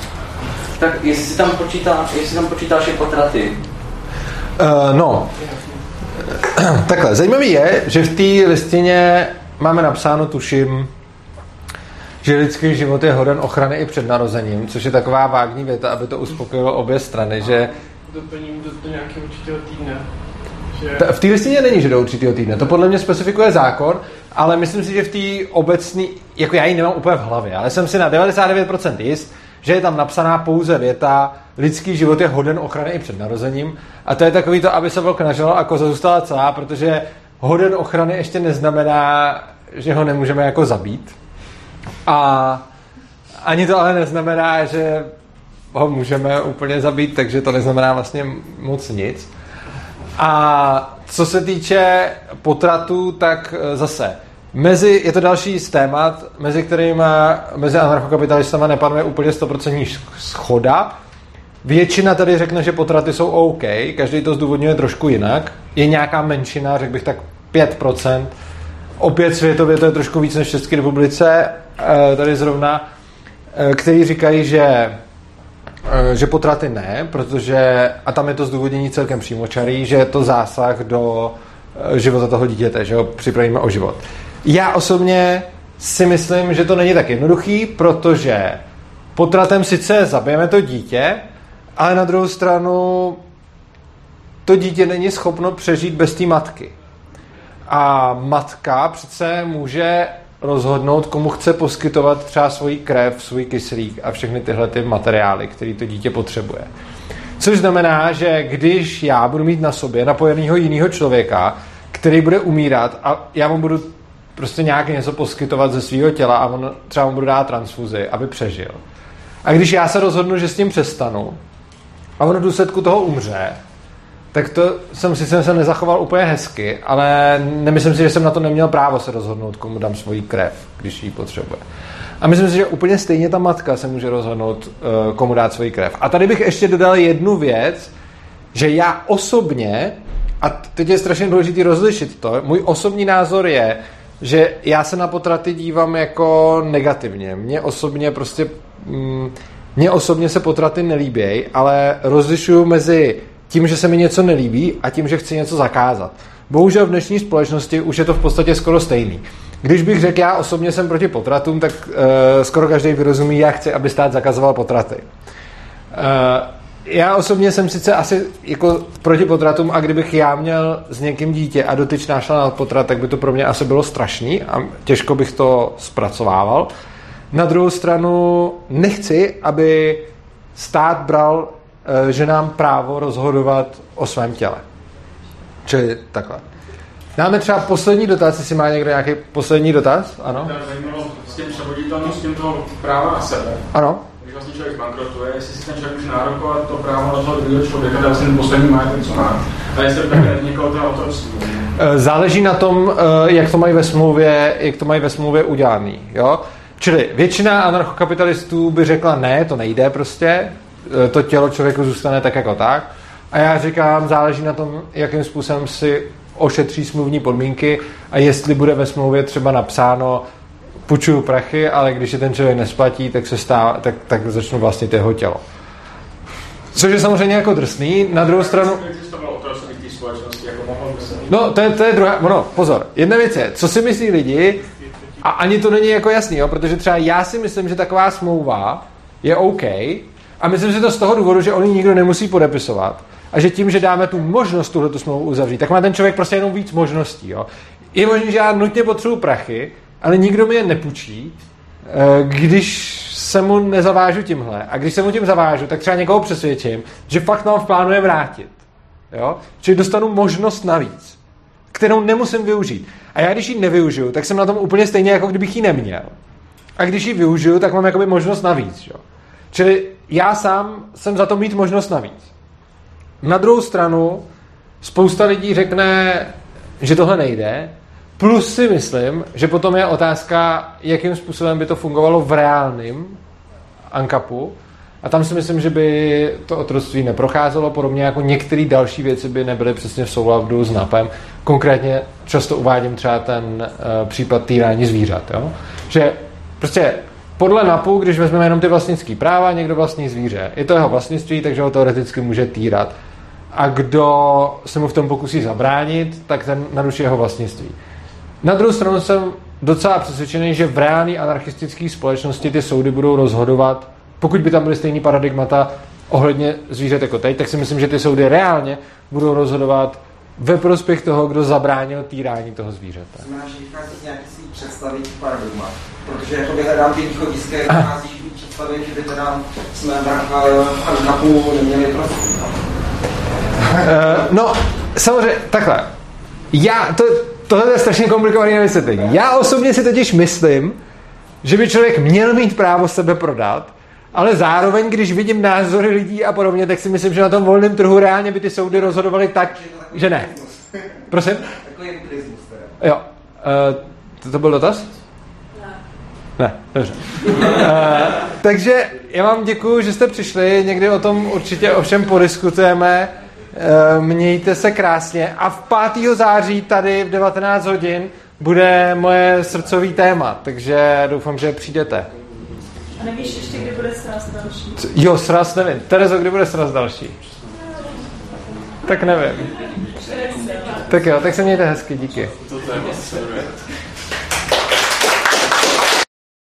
Tak jestli si tam, počítá, jestli tam počítáš i potraty?
Uh, no, takhle, zajímavý je, že v té listině máme napsáno, tuším, že lidský život je hoden ochrany i před narozením, což je taková vágní věta, aby to uspokojilo obě strany, že...
Doplním do, do nějakého určitého týdne.
Že... V té listině není, že do určitého týdne. To podle mě specifikuje zákon, ale myslím si, že v té obecné, jako já ji nemám úplně v hlavě, ale jsem si na 99% jist, že je tam napsaná pouze věta lidský život je hoden ochrany i před narozením a to je takový to, aby se vlk nažral a koza zůstala celá, protože hoden ochrany ještě neznamená, že ho nemůžeme jako zabít. A ani to ale neznamená, že ho můžeme úplně zabít, takže to neznamená vlastně moc nic. A co se týče potratu, tak e, zase Mezi, je to další z témat, mezi kterými mezi anarchokapitalistama nepanuje úplně 100% schoda. Většina tady řekne, že potraty jsou OK, každý to zdůvodňuje trošku jinak. Je nějaká menšina, řekl bych tak 5%. Opět světově to je trošku víc než v České republice, e, tady zrovna, e, kteří říkají, že že potraty ne, protože, a tam je to zdůvodnění celkem přímočarý, že je to zásah do eh, života toho dítěte, že ho připravíme o život. Já osobně si myslím, že to není tak jednoduchý, protože potratem sice zabijeme to dítě, ale na druhou stranu to dítě není schopno přežít bez té matky. A matka přece může rozhodnout, komu chce poskytovat třeba svoji krev, svůj kyslík a všechny tyhle ty materiály, které to dítě potřebuje. Což znamená, že když já budu mít na sobě napojeného jiného člověka, který bude umírat a já mu budu prostě nějak něco poskytovat ze svého těla a on třeba mu budu dát transfuzi, aby přežil. A když já se rozhodnu, že s tím přestanu a on v důsledku toho umře, tak to jsem si se nezachoval úplně hezky, ale nemyslím si, že jsem na to neměl právo se rozhodnout, komu dám svoji krev, když ji potřebuje. A myslím si, že úplně stejně ta matka se může rozhodnout, eh, komu dát svoji krev. A tady bych ještě dodal jednu věc, že já osobně, a teď je strašně důležité rozlišit to, můj osobní názor je, že já se na potraty dívám jako negativně. Mně osobně prostě mm, mně osobně se potraty nelíbějí, ale rozlišuju mezi tím, že se mi něco nelíbí a tím, že chci něco zakázat. Bohužel v dnešní společnosti už je to v podstatě skoro stejný. Když bych řekl, já osobně jsem proti potratům, tak uh, skoro každý vyrozumí, já chci, aby stát zakazoval potraty. Uh, já osobně jsem sice asi jako proti potratům a kdybych já měl s někým dítě a dotyč našla na potrat, tak by to pro mě asi bylo strašný a těžko bych to zpracovával. Na druhou stranu nechci, aby stát bral uh, ženám právo rozhodovat o svém těle. Čili takhle. Dáme třeba poslední dotaz, jestli má někdo nějaký poslední dotaz? Ano?
Zajímalo s tím převoditelnostím toho práva na sebe.
Ano.
Když vlastně člověk zbankrotuje, jestli si ten člověk může nárokovat to právo na toho druhého člověka, ten poslední majetek, co má. A jestli to také někoho otroctví.
Eh, záleží na tom, eh, jak to mají ve smlouvě, jak to mají ve smlouvě udělaný. Jo? Čili většina anarchokapitalistů by řekla, ne, to nejde prostě, eh, to tělo člověku zůstane tak jako tak. A já říkám, záleží na tom, jakým způsobem si ošetří smluvní podmínky a jestli bude ve smlouvě třeba napsáno půjčuju prachy, ale když je ten člověk nesplatí, tak, se stá, tak, tak začnu vlastně jeho tělo. Což je samozřejmě jako drsný, na druhou stranu... No, to je, to je druhá, no, pozor, jedna věc je, co si myslí lidi, a ani to není jako jasný, jo, protože třeba já si myslím, že taková smlouva je OK, a myslím si to z toho důvodu, že oni nikdo nemusí podepisovat, a že tím, že dáme tu možnost tuhle smlouvu uzavřít, tak má ten člověk prostě jenom víc možností. Jo? Je možné, že já nutně potřebuji prachy, ale nikdo mi je nepůjčí, eh, když se mu nezavážu tímhle. A když se mu tím zavážu, tak třeba někoho přesvědčím, že fakt mám v plánu je vrátit. Jo? Čili dostanu možnost navíc, kterou nemusím využít. A já když ji nevyužiju, tak jsem na tom úplně stejně, jako kdybych ji neměl. A když ji využiju, tak mám jakoby možnost navíc. Jo? Čili já sám jsem za to mít možnost navíc. Na druhou stranu spousta lidí řekne, že tohle nejde, plus si myslím, že potom je otázka, jakým způsobem by to fungovalo v reálném ankapu, a tam si myslím, že by to otroctví neprocházelo, podobně jako některé další věci by nebyly přesně v souladu s NAPem. Konkrétně často uvádím třeba ten uh, případ týrání zvířat. Jo? Že prostě podle NAPu, když vezmeme jenom ty vlastnické práva, někdo vlastní zvíře. Je to jeho vlastnictví, takže ho teoreticky může týrat a kdo se mu v tom pokusí zabránit, tak ten naruší jeho vlastnictví. Na druhou stranu jsem docela přesvědčený, že v reálné anarchistické společnosti ty soudy budou rozhodovat, pokud by tam byly stejný paradigmata ohledně zvířat jako teď, tak si myslím, že ty soudy reálně budou rozhodovat ve prospěch toho, kdo zabránil týrání toho zvířete.
Znamená, že vychází z nějaký svý představy paradigma. Protože jako hledám ty východiské, vycházíš představy, že by teda jsme na půl neměli prostě.
Uh, no, samozřejmě, takhle. Já, to, tohle je strašně komplikované na vysvětlení. Já osobně si totiž myslím, že by člověk měl mít právo sebe prodat, ale zároveň, když vidím názory lidí a podobně, tak si myslím, že na tom volném trhu reálně by ty soudy rozhodovaly tak, že ne. Prosím? Jo. Uh, to, to byl dotaz? Ne, dobře. uh, takže já vám děkuji, že jste přišli. Někdy o tom určitě ovšem podiskutujeme. Eh, mějte se krásně a v 5. září tady v 19 hodin bude moje srdcový téma, takže doufám, že přijdete.
A nevíš ještě, kdy bude sraz další?
Jo, sraz nevím. Terezo, kdy bude sraz další? Tak nevím. Tak jo, tak se mějte hezky, díky. To téma